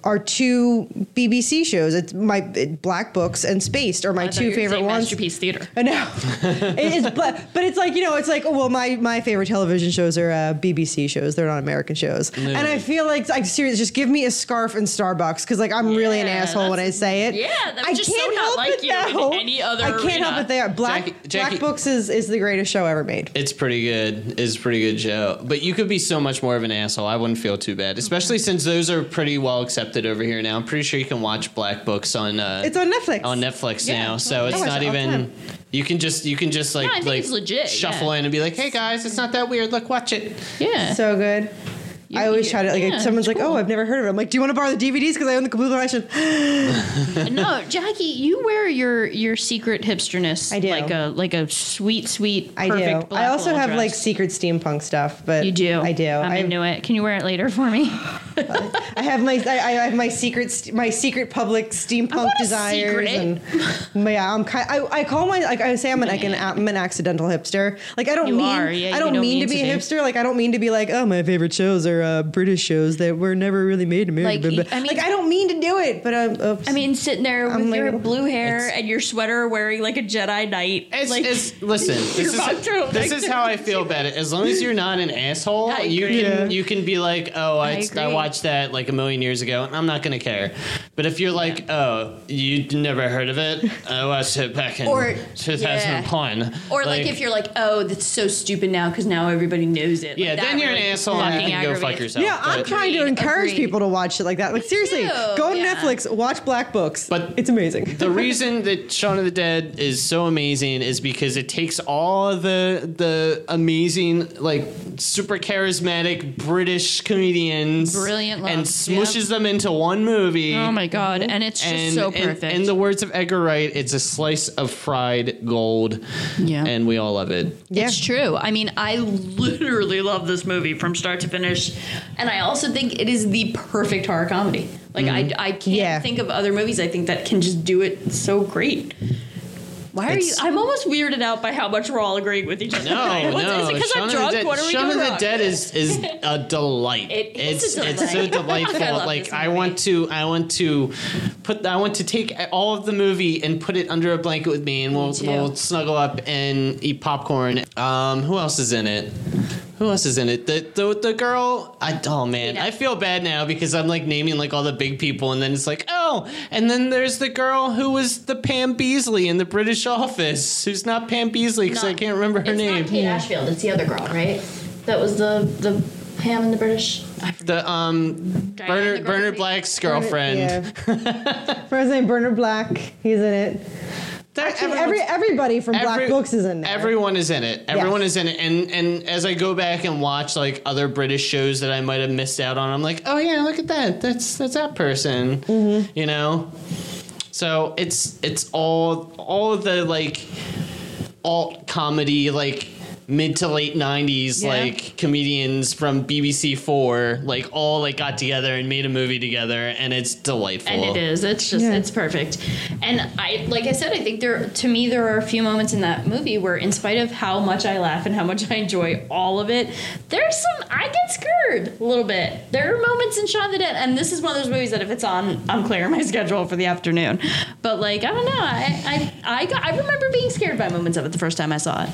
are two BBC shows. It's my it, Black Books and Spaced are my I two you were favorite saying ones. Masterpiece Theater. I know. it is, but but it's like you know, it's like oh, well, my my favorite television shows are uh, BBC shows. They're not American shows, and I feel like like seriously, just give me a scarf and Starbucks because like I'm really an asshole when I say it. yeah, that's I just so can't not help like it you in though. any other I can't arena. help it. There, Black Jackie- Jackie- Black Books is is the greatest show ever made. It's pretty good. It's a pretty good show. But you could be so much more of an asshole. I wouldn't feel too bad, especially since those are pretty well accepted accepted over here now. I'm pretty sure you can watch Black Books on uh, It's on Netflix. on Netflix Yeah, now, so totally. it's not it even. You can just you can just like I think like legit, shuffle yeah. in and be like, hey guys, it's not that weird. Look, watch it. Yeah. So good. I always try to like. yeah, someone's it's like, "Oh. I've never heard of it." I'm like, "Do you want to borrow the DVDs? Because I own the complete collection." no, Jackie, you wear your your secret hipsterness. I do. like a like a sweet, sweet, I perfect do. I also have like secret steampunk stuff, but You do. I do. I'm I, into it. Can you wear it later for me? I have my I, I have my secret my secret public steampunk desires and yeah I'm kind I, I call my like I say I'm an, like an I'm an accidental hipster like I don't You mean yeah, I don't don't mean mean to be a be. hipster like I don't mean to be like oh my favorite shows are uh, British shows that were never really made in America Like, but, but- I mean- like I don't mean to do it but um, oops. I mean, sitting there with I'm like- your blue hair and your sweater, wearing like a Jedi Knight. It's, like, it's listen. This is this is how I feel about it. As long as you're not an asshole, you can Yeah. you can be like, oh, I, I I, watched that like a million years ago, and I'm not gonna care. But if you're like, oh, you never heard of it? I watched it back in Or- 2001. or like, if you're like, oh, that's so stupid now because now everybody knows it. Like, yeah, that then you're really an asshole and you can go fuck aggravates- yourself. yeah I'm trying to encourage agreed. people to watch shit like that like seriously too, go to yeah. Netflix watch Black Books But it's amazing the reason that Shaun of the Dead is so amazing is because it takes all the the amazing like super charismatic British comedians Brilliant and love, smushes them into one movie. Oh my god, and it's just and, so and- perfect. In the words of Edgar Wright, it's a slice of fried gold. Yeah. And we all love it. yeah It's true. I mean, I literally love this movie from start to finish, and I also think it is the perfect horror comedy. Like I, I can't Yeah. think of other movies I think that can just do it so great. Why are you? I'm almost weirded out by how much we're all agreeing with each other. No, tonight. What's- no. Is it because I'm of the drunk? Dead, What are we Shaun doing of the wrong? Dead is is a delight. It is it's a it's so delightful. I like I want to I want to put I want to take all of the movie and put it under a blanket with me, and we'll too. we'll snuggle up and eat popcorn. Um, who else is in it? Who else is in it? The the, the girl. I oh man, Yeah. I feel bad now because I'm like naming like all the big people, and then it's like oh, and then there's the girl who was the Pam Beesly in the British Office, who's not Pam Beesly because I can't remember her it's name. not Kate Ashfield. It's the other girl, right? That was the the Pam in the British. I. The um Diana Bernard the Bernard Black's girlfriend. yeah first name Bernard Black he's in it They're- Actually, every everybody from Black Books is in there Everyone is in it. Everyone Yes. is in it. And and as I go back and watch like other British shows that I might have missed out on, I'm like, oh yeah, look at that. That's that's that person. Mm-hmm. You know. So it's it's all all of the like alt comedy like mid to late 90s Yeah. like comedians from BBC 4 like all like got together and made a movie together and it's delightful. And it is. It's just Yeah. it's perfect. And I like I said, I think there to me there are a few moments in that movie where in spite of how much I laugh and how much I enjoy all of it, there's some I get scared a little bit. There are moments in Shaun of the Dead, and this is one of those movies that if it's on, I'm clearing my schedule for the afternoon. But like I don't know, I I I, got, I remember being scared by moments of it the first time I saw it.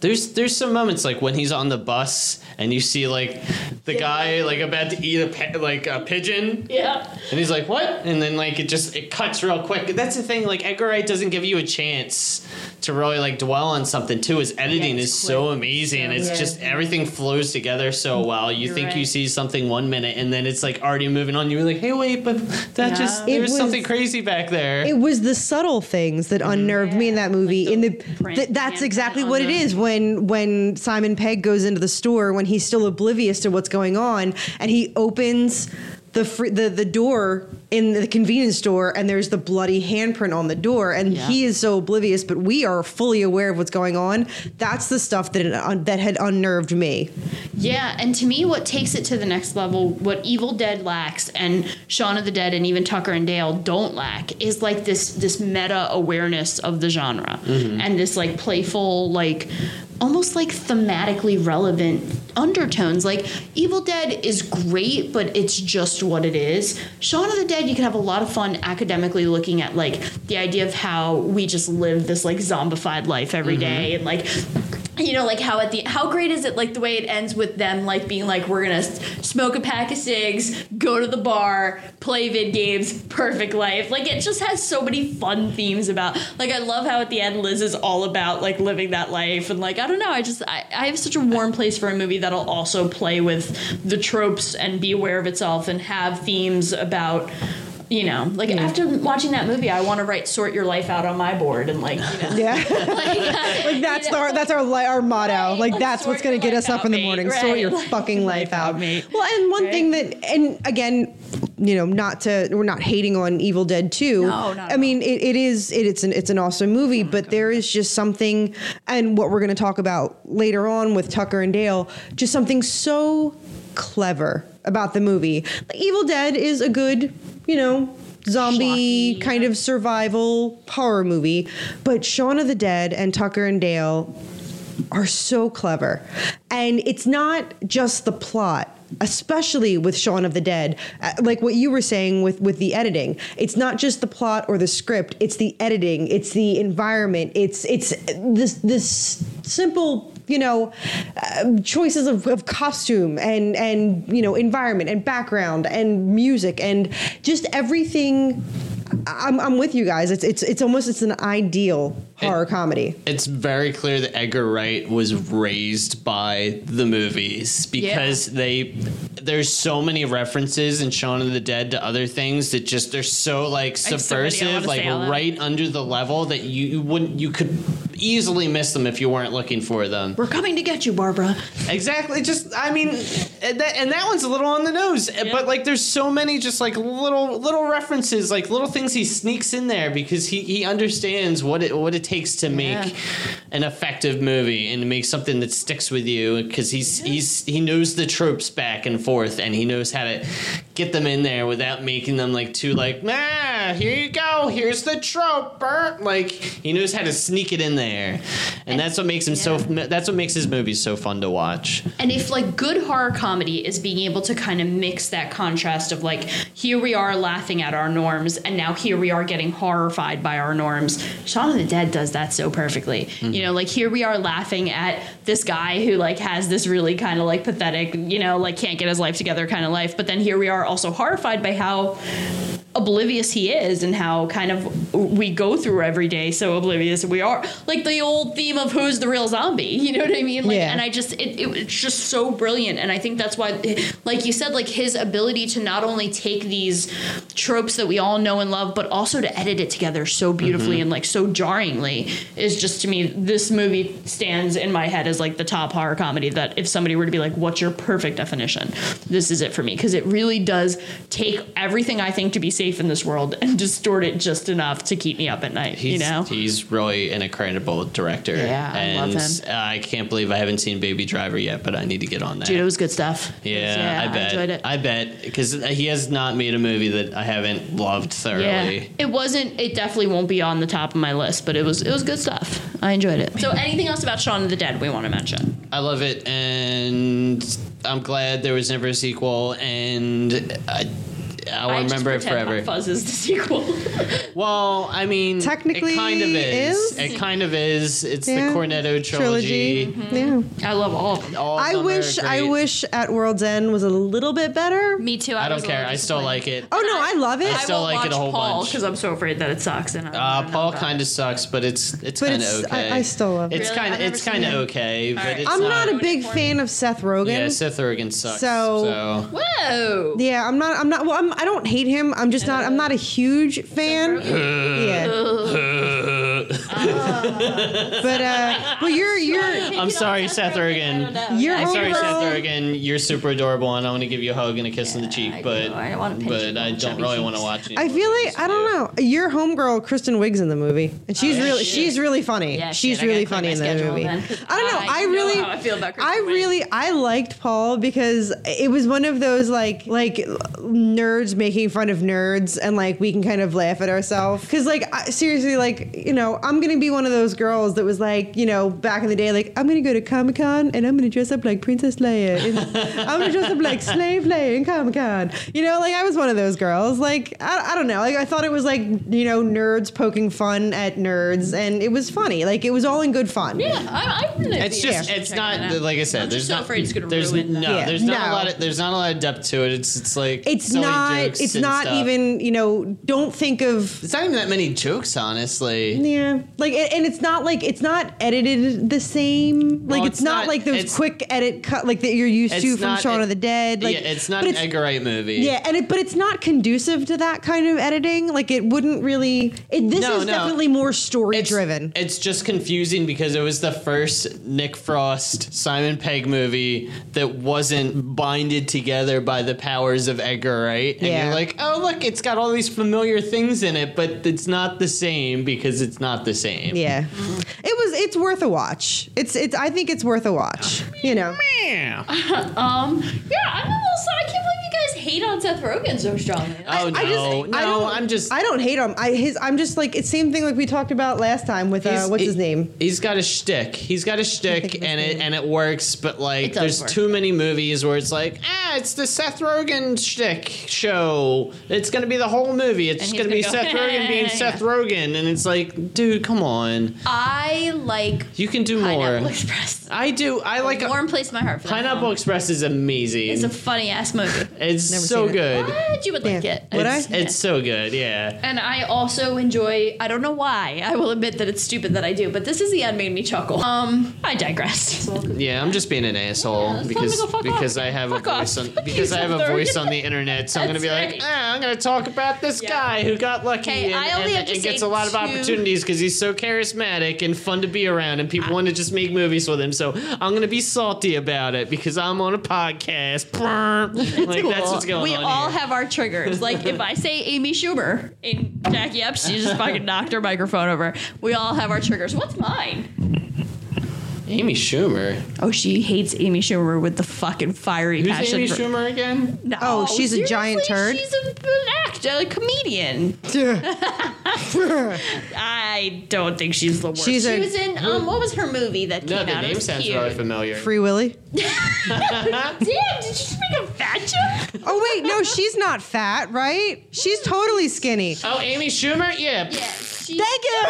There's there's some moments like when he's on the bus and you see like the guy like about to eat a pe- like a pigeon Yeah. and he's like what and then like it just it cuts real quick. That's the thing like Edgar Wright doesn't give you a chance to really like dwell on something too. His editing Yeah, is it's so amazing. So it's good. just everything flows together so well. You You're think you see something one minute and then it's like already moving on. You're like hey wait but that Yeah. just It there's was- something crazy back there. It was the subtle things that unnerved me in that movie. in the, print th- that's exactly what it is. when when when Simon Pegg goes into the store when he's still oblivious to what's going on and he opens the fr- the the door in the convenience store and there's the bloody handprint on the door and Yeah. he is so oblivious but we are fully aware of what's going on. That's the stuff that it, uh, that had unnerved me. Yeah, and to me, what takes it to the next level, what Evil Dead lacks, and Shaun of the Dead, and even Tucker and Dale don't lack, is like this this meta awareness of the genre, mm-hmm. and this like playful, like almost like thematically relevant undertones. Like Evil Dead is great, but it's just what it is. Shaun of the Dead, you can have a lot of fun academically looking at like the idea of how we just live this like zombified life every mm-hmm. day, and like you know, like how at the how great is it like the way it ends with them like being like we're gonna smoke a pack of cigs, go to the bar, play vid games, perfect life. Like it just has so many fun themes about. Like I love how at the end Liz is all about like living that life and like I don't know. I just I, I have such a warm place for a movie that'll also play with the tropes and be aware of itself and have themes about. You know, like after watching that movie, I want to write "sort your life out" on my board and like, you know, Yeah. like, like that's our that's our li- our motto. Like Like, that's what's gonna get us up in the morning. Right. Sort your Like, fucking life out. mate. Well, and one Right. thing that, and again, you know, not to we're not hating on Evil Dead Two. No, not at I mean, it, it is it, it's an it's an awesome movie, but there is just something, and what we're gonna talk about later on with Tucker and Dale, just something so clever about the movie. Like, Evil Dead is a good, you know. Zombie kind of survival horror movie, but Shaun of the Dead and Tucker and Dale are so clever. And it's not just the plot, especially with Shaun of the Dead, uh, like what you were saying with with the editing. It's not just the plot or the script, it's the editing, it's the environment, it's it's this this simple you know uh, choices of, of costume and and you know environment and background and music and just everything I'm, I'm with you guys it's it's it's almost it's an ideal horror comedy it's very clear that Edgar Wright was raised by the movies because they there's so many references in Shaun of the Dead to other things that just they're so like have so many I subversive, like say on right under the level that you, you wouldn't you could easily miss them if you weren't looking for them. We're coming to get you, Barbara. Exactly. Just I mean, and that, and that one's a little on the nose, but like there's so many just like little little references, like little things he sneaks in there because he he understands what it what it takes to make Yeah. an effective movie and to make something that sticks with you because he's he's he knows the tropes back and forth and he knows how to get them in there without making them like too like here you go here's the trope Bert. like he knows how to sneak it in there and that's what makes him so that's what makes his movies so fun to watch And if like good horror comedy is being able to kind of mix that contrast of like here we are laughing at our norms and now here we are getting horrified by our norms. Shaun of the Dead does that so perfectly. You mm-hmm. know, like here we are laughing at this guy who like has this really kind of like pathetic, you know, like can't get his life together kind of life, but then here we are also horrified by how oblivious he is and how kind of we go through every day so oblivious we are. Like the old theme of who's the real zombie you know what i mean? Like Yeah. and i just it, it, it's just so brilliant. And i think that's why like you said like his ability to not only take these tropes that we all know and love but also to edit it together so beautifully mm-hmm. and like so jarringly is just to me this movie stands in my head as like the top horror comedy that if somebody were to be like what's your perfect definition? This is it for me. Because it really does take everything i think to be safe in this world and distort it just enough to keep me up at night he's you know he's really an incredible director Yeah, I love and him. i can't believe i haven't seen baby driver yet but i need to get on that dude it was good stuff yeah, I bet. enjoyed it I bet because he has not made a movie that I haven't loved thoroughly. Yeah, it wasn't. It definitely won't be on the top of my list, but it was. It was good stuff. I enjoyed it. So, anything else about Shaun of the Dead we want to mention? I love it, and I'm glad there was never a sequel, and I, I'll I remember it just pretend forever. Hot Fuzz is the sequel. Well, I mean, Technically it kind of is. is? It kind of is. It's Yeah. the Cornetto trilogy. yeah I love all of them. All of I them are wish I wish at World's End was a little bit better. Me too. I don't care. I still like it. Oh no, I love it. I still won't like it a whole Paul bunch. because I'm so afraid that it sucks. And I don't Uh, Paul kind of sucks, but it's it's But kind of okay. I- I still love it. It's kind of it's kind of okay, but I'm not a big fan of Seth Rogen. Yeah, Seth Rogen sucks. So- so. Whoa. Yeah, I'm not. I'm not. Well, I'm, I don't hate him. I'm just not. I'm not a huge fan. Yeah. but uh, but you're you're I'm sorry, Seth Rogen. you're I'm sorry, Seth. Rogen. You're super adorable, and I want to give you a hug and a kiss on the cheek, I but do. I wanna pinch but I don't chubby really want to watch. any I feel like I don't know. Your homegirl Kristen Wiig's in the movie, and she's yeah, really shit. she's really funny. Yeah, she's shit, really funny in the movie. then, 'cause I don't know. I I, know really how I feel about Kristen I Wiig. really I liked Paul because it was one of those like like nerds making fun of nerds, and like we can kind of laugh at ourselves because like I, seriously like you know I'm gonna going to be one of those girls that was like, you know, back in the day, like, I'm going to go to Comic Con and I'm going to dress up like Princess Leia. And I'm going to dress up like Slave Leia in Comic Con. You know, like I was one of those girls. Like, I, I don't know. Like, I thought it was like, you know, nerds poking fun at nerds. And it was funny. Like, it was all in good fun. Yeah, I, I'm gonna. It's just interested in it's not it out. like I said. I'm there's just so not afraid it's gonna there's ruin. no Yeah, there's not a lot of there's not a lot of depth to it. It's it's like It's silly not, jokes it's and not stuff. even, you know, don't think of It's not even that many jokes, honestly. Yeah, like and and it's not like it's not edited the same. Like it's, it's not, like those quick edit cut like that you're used to from not- Shaun it- of the Dead. Like yeah, it's not an Edgar Wright movie. Yeah, and it, but it's not conducive to that kind of editing. Like it wouldn't really. It, this No, is no. definitely more story It's, driven. it's just confusing because it was the first Nick Frost Simon Pegg movie that wasn't binded together by the powers of Edgar Wright. And Yeah. you're like, oh look, it's got all these familiar things in it, but it's not the same because it's not the same. Yeah, it was. It's worth a watch. It's. It's. I think it's worth a watch. You know. Yeah. Um, yeah, I'm a little. I can't believe you guys hate on Seth Rogen so strongly. Oh no, I just, no, I don't, I'm just. I don't hate him. I his. I'm just like it's the same thing like we talked about last time with uh, what's he- his name? He's got a shtick. He's got a think shtick, and it name. and it works. But like, there's work. too many movies where it's like, ah, it's the Seth Rogen shtick show. It's gonna be the whole movie. It's And just gonna be gonna go, Seth Rogen being yeah. Seth Rogen, and it's like, dude, come on. I like You can do more. Pineapple Express. I do. I like Warm place in my heart for Pineapple film. Express is amazing. It's a funny ass movie. it's Never so seen it. good. What? You would like Yeah. it. Would I? It's, it's so good. Yeah. And I also enjoy. I don't know why. I will admit that it's stupid that I do, but this is the end made me chuckle. Um, I digress. Yeah, I'm just being an asshole it's because time to go fuck because off. I have Fuck a off. voice on Fuck because I have a yourself, voice on the internet. So I'm gonna That's be like, right. ah, I'm gonna talk about this Yeah. guy who got lucky Hey, and, I only and- have to and say gets a lot of two- opportunities because he's so charismatic and fun to be around, and people want to just make movies with him. So I'm gonna be salty about it because I'm on a podcast. like that's what's going we on. all here. have our triggers. Like if I say Amy Schumer and Jackie Epps, she just fucking knocked her microphone over. We all have our triggers. What's mine? Amy Schumer. Oh, she hates Amy Schumer with the fucking fiery Who's passion. Amy for- Schumer again? No, Oh, she's a giant turd? She's a, an actor, a comedian. I don't think she's the worst. She's she a- was in um, what was her movie that No, came the out? It name was sounds cute. really familiar. Free Willy. Damn, did you just make a fat joke? Oh wait, no, she's not fat, right? She's totally skinny. Oh, Amy Schumer? Yeah. Yeah, she, Thank you.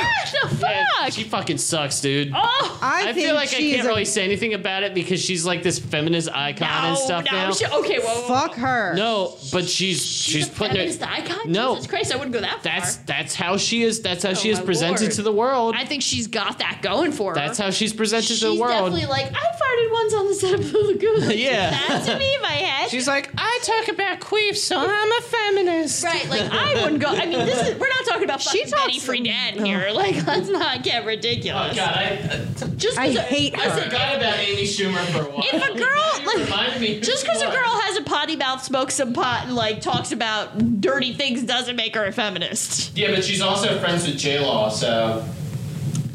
What the Yeah, she fucking sucks, dude. oh. I, I think feel like I she can't a- really say anything about it because she's like this feminist icon and stuff no, now. She, okay, well, Fuck her. no, but she's She's, she's, a putting feminist it. icon. No. Jesus Christ, I wouldn't go that That's far. that's that's how she is. That's how Oh, she is my presented Lord. to the world. I think she's got that going for her. That's how she's presented She's to the world. She's definitely like I farted once on the set of Blue Lagoon. Like, Yeah. that's to me in my head. She's like, I talk about queefs, so I'm a feminist. Right, like I wouldn't go. I mean, this is we're not talking about She fucking Betty talks- Friedan here. Like, let's not get ridiculous. Oh God, I, uh, Just I 'cause a- hate I her. forgot about Amy Schumer for a while. If a girl, like, reminded me Just because a girl has a potty mouth, smokes some pot, and like talks about dirty things, doesn't make her a feminist. Yeah, but she's also friends with J Law, so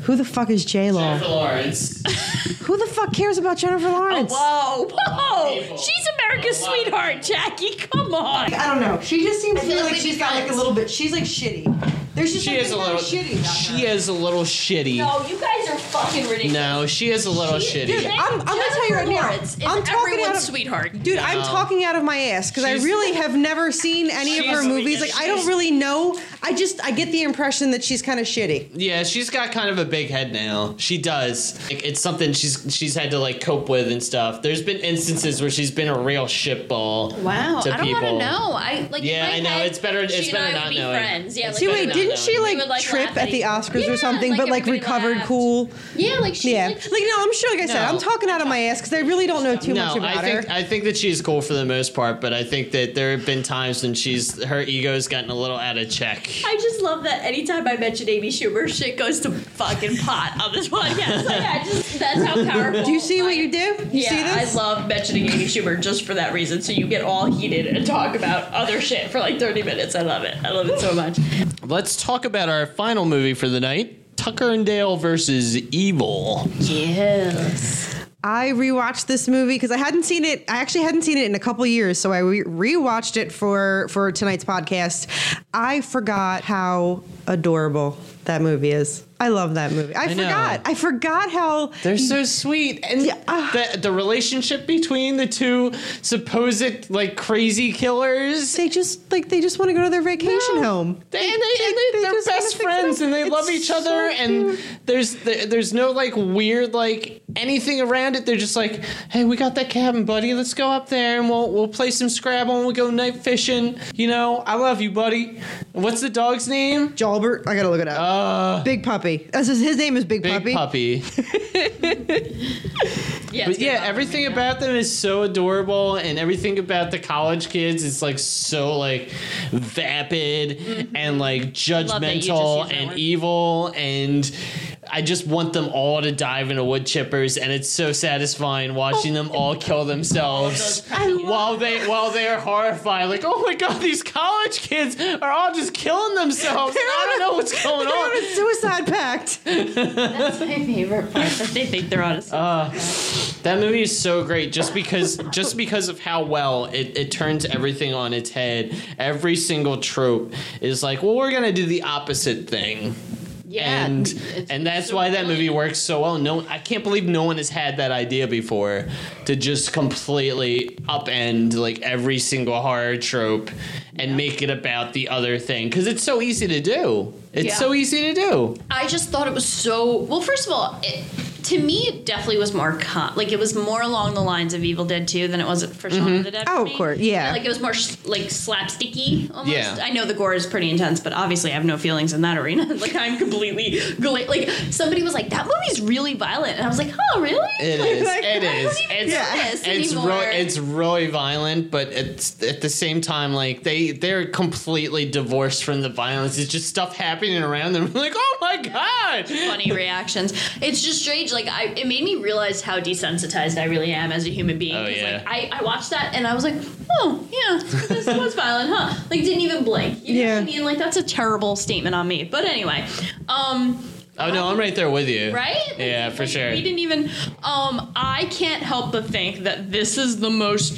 Who the fuck is J Law? Jennifer Lawrence. Who the fuck cares about Jennifer oh, Lawrence? Whoa, whoa! people. She's America's A lot of sweetheart, Jackie. Come on. I don't know. She just seems to feel like like we'd got like a little bit. She's like shitty. There's just She something is a little. shitty about She her. is a little shitty. No, you guys are fucking ridiculous. No, she is a little shitty. Dude, I'm- I'm gonna tell you right now, Lawrence is I'm talking everyone's out of- sweetheart. Dude, I'm No. talking out of my ass because I She's- really have never seen any of her movies. Like, I don't really know. I just I get the impression that she's kind of shitty. Yeah, she's got kind of a big head now. She does. Like, it's something she's she's had to like cope with and stuff. There's been instances where she's been a real shitball. Wow, to I don't want to people. know. I like. Yeah, my I know, head, it's better- She it's and better I not be knowing. friends. Yeah. It's like, See, wait, didn't she like, would, like, trip at at the Oscars Yeah, or something, like, but like recovered laughed. cool? Yeah, like she. Yeah, Like, like no, I'm sure. Like I said, No. I'm talking out of my ass because I really don't know too no, much about I think her. I think that she's cool for the most part, but I think that there have been times when she's her ego's gotten a little out of check. I just love that anytime I mention Amy Schumer, shit goes to fucking pot on this podcast. Like, I just, that's how powerful. do you see my- what you do? You yeah, see this? I love mentioning Amy Schumer just for that reason. So you get all heated and talk about other shit for like 30 minutes. I love it. I love it so much. Let's talk about our final movie for the night: Tucker and Dale versus Evil. Yes. I rewatched this movie because I hadn't seen it. I actually hadn't seen it in a couple years, so I re- rewatched it for for tonight's podcast. I forgot how adorable that movie is. I love that movie. I, I know. forgot. I forgot how They're so sweet, and the the relationship between the two supposed like crazy killers. they just like they just want to go to their vacation home. They, and they, and they, they they're best friends and they It's love each so other and there's there- there's no like weird like anything around it they're just like hey we got that cabin buddy let's go up there and we'll we'll play some scrabble and we'll go night fishing you know I love you buddy what's the dog's name Jalbert, I gotta look it up. uh Big Puppy. That's his, his name is Big, Big Puppy. puppy. Yeah, But it's yeah, good. everything about them is so adorable, and everything about the college kids is like so like vapid mm-hmm. and like Love that you just judgmental and word. evil, and I just want them all to dive into wood chippers, and it's so satisfying watching them all kill themselves while they while they are horrified, like oh my god, these college kids are all just killing themselves. and I don't know what's going They're on on. a suicide pact. That's my favorite part. That they think they're on a suicide Uh, That movie is so great just because just because of how well it, it turns everything on its head. Every single trope is like, well, we're gonna do the opposite thing. Yeah, and it's and that's so why that movie works so well. No, I can't believe no one has had that idea before to just completely upend like every single horror trope and make it about the other thing because it's so easy to do. It's Yeah. so easy to do. I just thought it was so well. First of all, it, to me, it definitely was more con- like it was more along the lines of Evil Dead 2 than it was for Shaun of mm-hmm. the Dead. Oh, for Oh, of course, yeah. Like it was more sh- like slapsticky almost. Yeah. I know the gore is pretty intense, but obviously I have no feelings in that arena. like I'm completely gla- like somebody was like that movie's really violent, and I was like, oh really? It Like, is. like, It I is. don't even It's know this it's anymore. really it's really violent, but it's at the same time like they they're completely divorced from the violence. It's just stuff happening around them. like, oh my god! funny reactions. It's just strange. Like I, it made me realize how desensitized I really am as a human being. Oh, 'Cause, yeah. Like I, I watched that and I was like, oh yeah, this was violent, huh? Like didn't even blink. You know what Yeah. I mean? Like that's a terrible statement on me. But anyway, um, Oh no, I'm right there with you. right? Like, Yeah, for like, sure. We didn't even. Um, I can't help but think that this is the most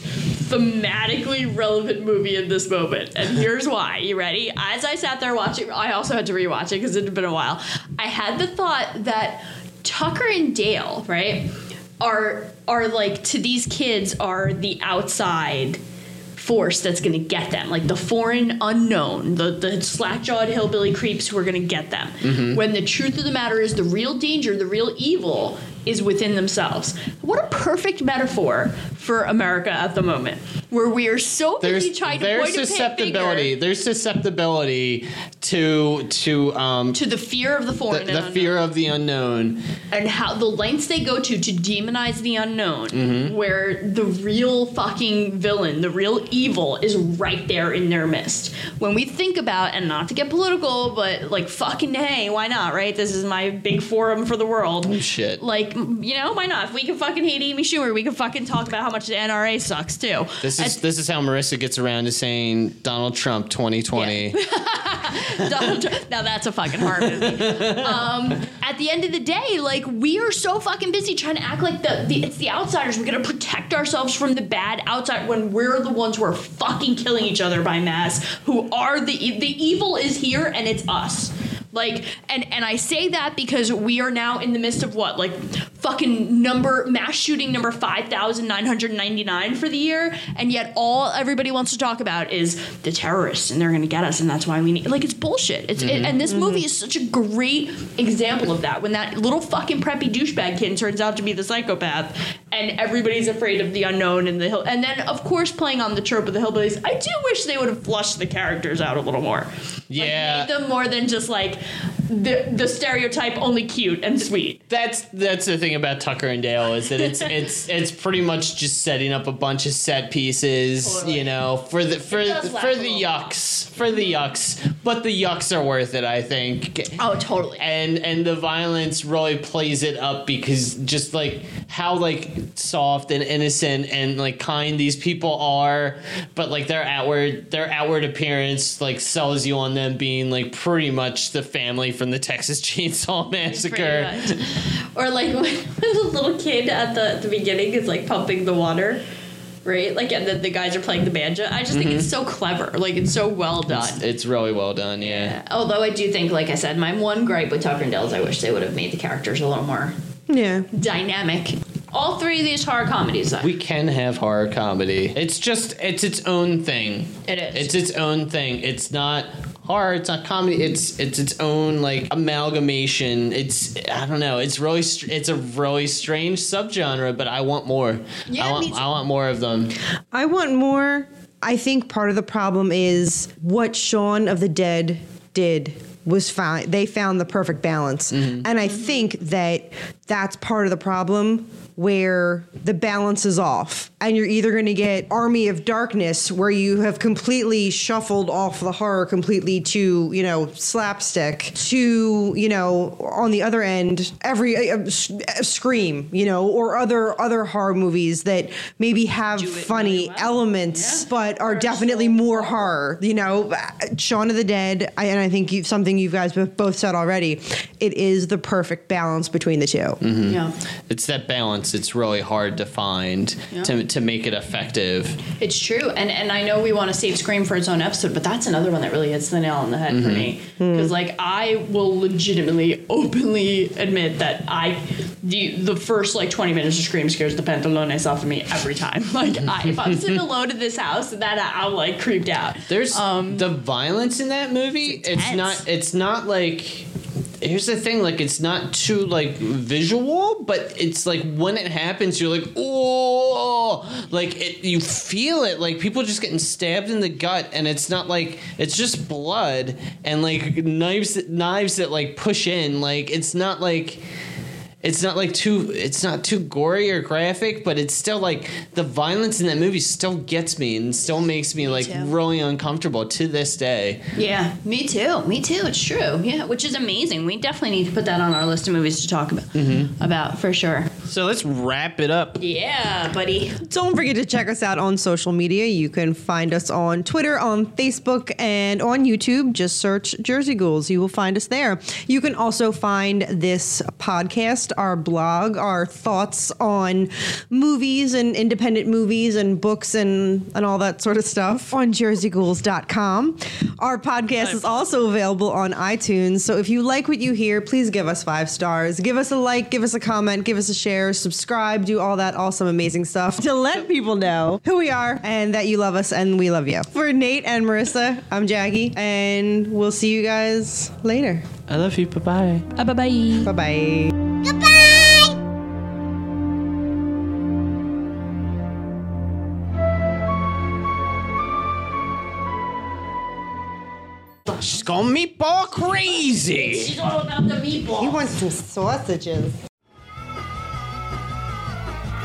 thematically relevant movie in this moment, and here's why. You ready? As I sat there watching, I also had to rewatch it because it had been a while. I had the thought that Tucker and Dale, right, are are like to these kids are the outside force that's going to get them, like the foreign unknown, the, the slack jawed hillbilly creeps who are going to get them. Mm-hmm. When the truth of the matter is, the real danger, the real evil is within themselves. What a perfect metaphor for America at the moment, where we are so busy There's trying to there's susceptibility. There's susceptibility to to um to the fear of the the, foreign the and fear of the unknown. and how the lengths they go to to demonize the unknown, Mm-hmm. where the real fucking villain, the real evil, is right there in their midst. When we think about, and not to get political, but like fucking hey, why not, right? This is my big forum for the world. Oh, shit. Like, you know, why not? If we can fucking hate Amy Schumer, we can fucking talk about how much the NRA sucks too. This is At- this is how Marissa gets around to saying Donald Trump 2020. Donald Trump. Now that's a fucking horror movie. Um, at the end of the day, like we are so fucking busy trying to act like the, the it's the outsiders. We're gonna protect ourselves from the bad outside when we're the ones who are fucking killing each other by mass. Who are the the evil is here and it's us. Like and and I say that because we are now in the midst of what like fucking number mass shooting number five thousand nine hundred ninety nine for the year, and yet all everybody wants to talk about is the terrorists and they're gonna get us, and that's why we need like it's bullshit. It's it, and this mm-hmm. movie is such a great example of that. When that little fucking preppy douchebag kid turns out to be the psychopath, and everybody's afraid of the unknown and the hill, and then of course playing on the trope of the hillbillies. I do wish they would have flushed the characters out a little more. Yeah. Like, made them more than just like the the stereotype only cute and sweet. That's that's the thing about Tucker and Dale is that it's it's it's pretty much just setting up a bunch of set pieces, Totally. you know, for the for for the yucks, for the yucks, but the yucks are worth it, I think. Oh, totally. And and the violence really plays it up because just like how like soft and innocent and like kind these people are, but like their outward their outward appearance like sells you on them being like pretty much the family from the Texas Chainsaw Massacre. Or like when, when the little kid at the, the beginning is like pumping the water. right? Like, and the, the guys are playing the banjo. I just think it's mm-hmm. so clever. Like, it's so well done. It's really well done. Yeah. Although I do think, like I said, my one gripe with Tucker and Dale is I wish they would have made the characters a little more Yeah. dynamic. All three of these horror comedies, though. We can have horror comedy. It's just it's its own thing. It is. It's its own thing. It's not horror. It's not comedy. It's it's its own like amalgamation. It's I don't know. It's really str- it's a really strange subgenre, but I want more. Yeah, I want me too. I want more of them. I want more. I think part of the problem is what Shaun of the Dead did was fine. They found the perfect balance. Mm-hmm. And I think that that's part of the problem where the balance is off. And you're either going to get Army of Darkness where you have completely shuffled off the horror completely to, you know, slapstick to, you know, on the other end every uh, uh, Scream, you know, or other other horror movies that maybe have funny elements but are definitely more horror. You know, Shaun of the Dead, I, and I think you something you guys both both said already. It is the perfect balance between the 2 Mm-hmm. yeah. It's that balance. It's really hard to find to to make it effective. It's true, and and I know we want to save Scream for its own episode, but that's another one that really hits the nail on the head for me. Because like I will legitimately, openly admit that I the the first like twenty minutes of Scream scares the pantalones off of me every time. Like I, if I'm sitting alone in this house, that I'm like creeped out. There's um, the violence in that movie. It's, intense. not. It's not like. Here's the thing. Like, it's not too like visual, but it's like when it happens, you're like, oh, like it. You feel it. Like people just getting stabbed in the gut, and it's not like it's just blood and like knives, knives that like push in. Like it's not like it's not like too it's not too gory or graphic but it's still like the violence in that movie still gets me and still makes me like too. really uncomfortable to this day Yeah, me too. Me too. It's true. Yeah, which is amazing. We definitely need to put that on our list of movies to talk about. Mm-hmm. About for sure. So let's wrap it up Yeah, buddy. Don't forget to check us out on social media. You can find us on Twitter, on Facebook, and on YouTube. Just search Jersey Ghouls. You will find us there. You can also find this podcast, our blog, our thoughts on movies and independent movies and books and, and all that sort of stuff on jerseyghouls.com. Our podcast is also available on iTunes. So if you like what you hear, please give us five stars. Give us a like, give us a comment, give us a share, subscribe, do all that awesome, amazing stuff to let people know who we are and that you love us and we love you. For Nate and Marissa, I'm Jackie, and we'll see you guys later. i love you bye-bye bye bye. Bye bye. Bye bye. She's going meatball crazy She's all about the meatball. He wants some sausages.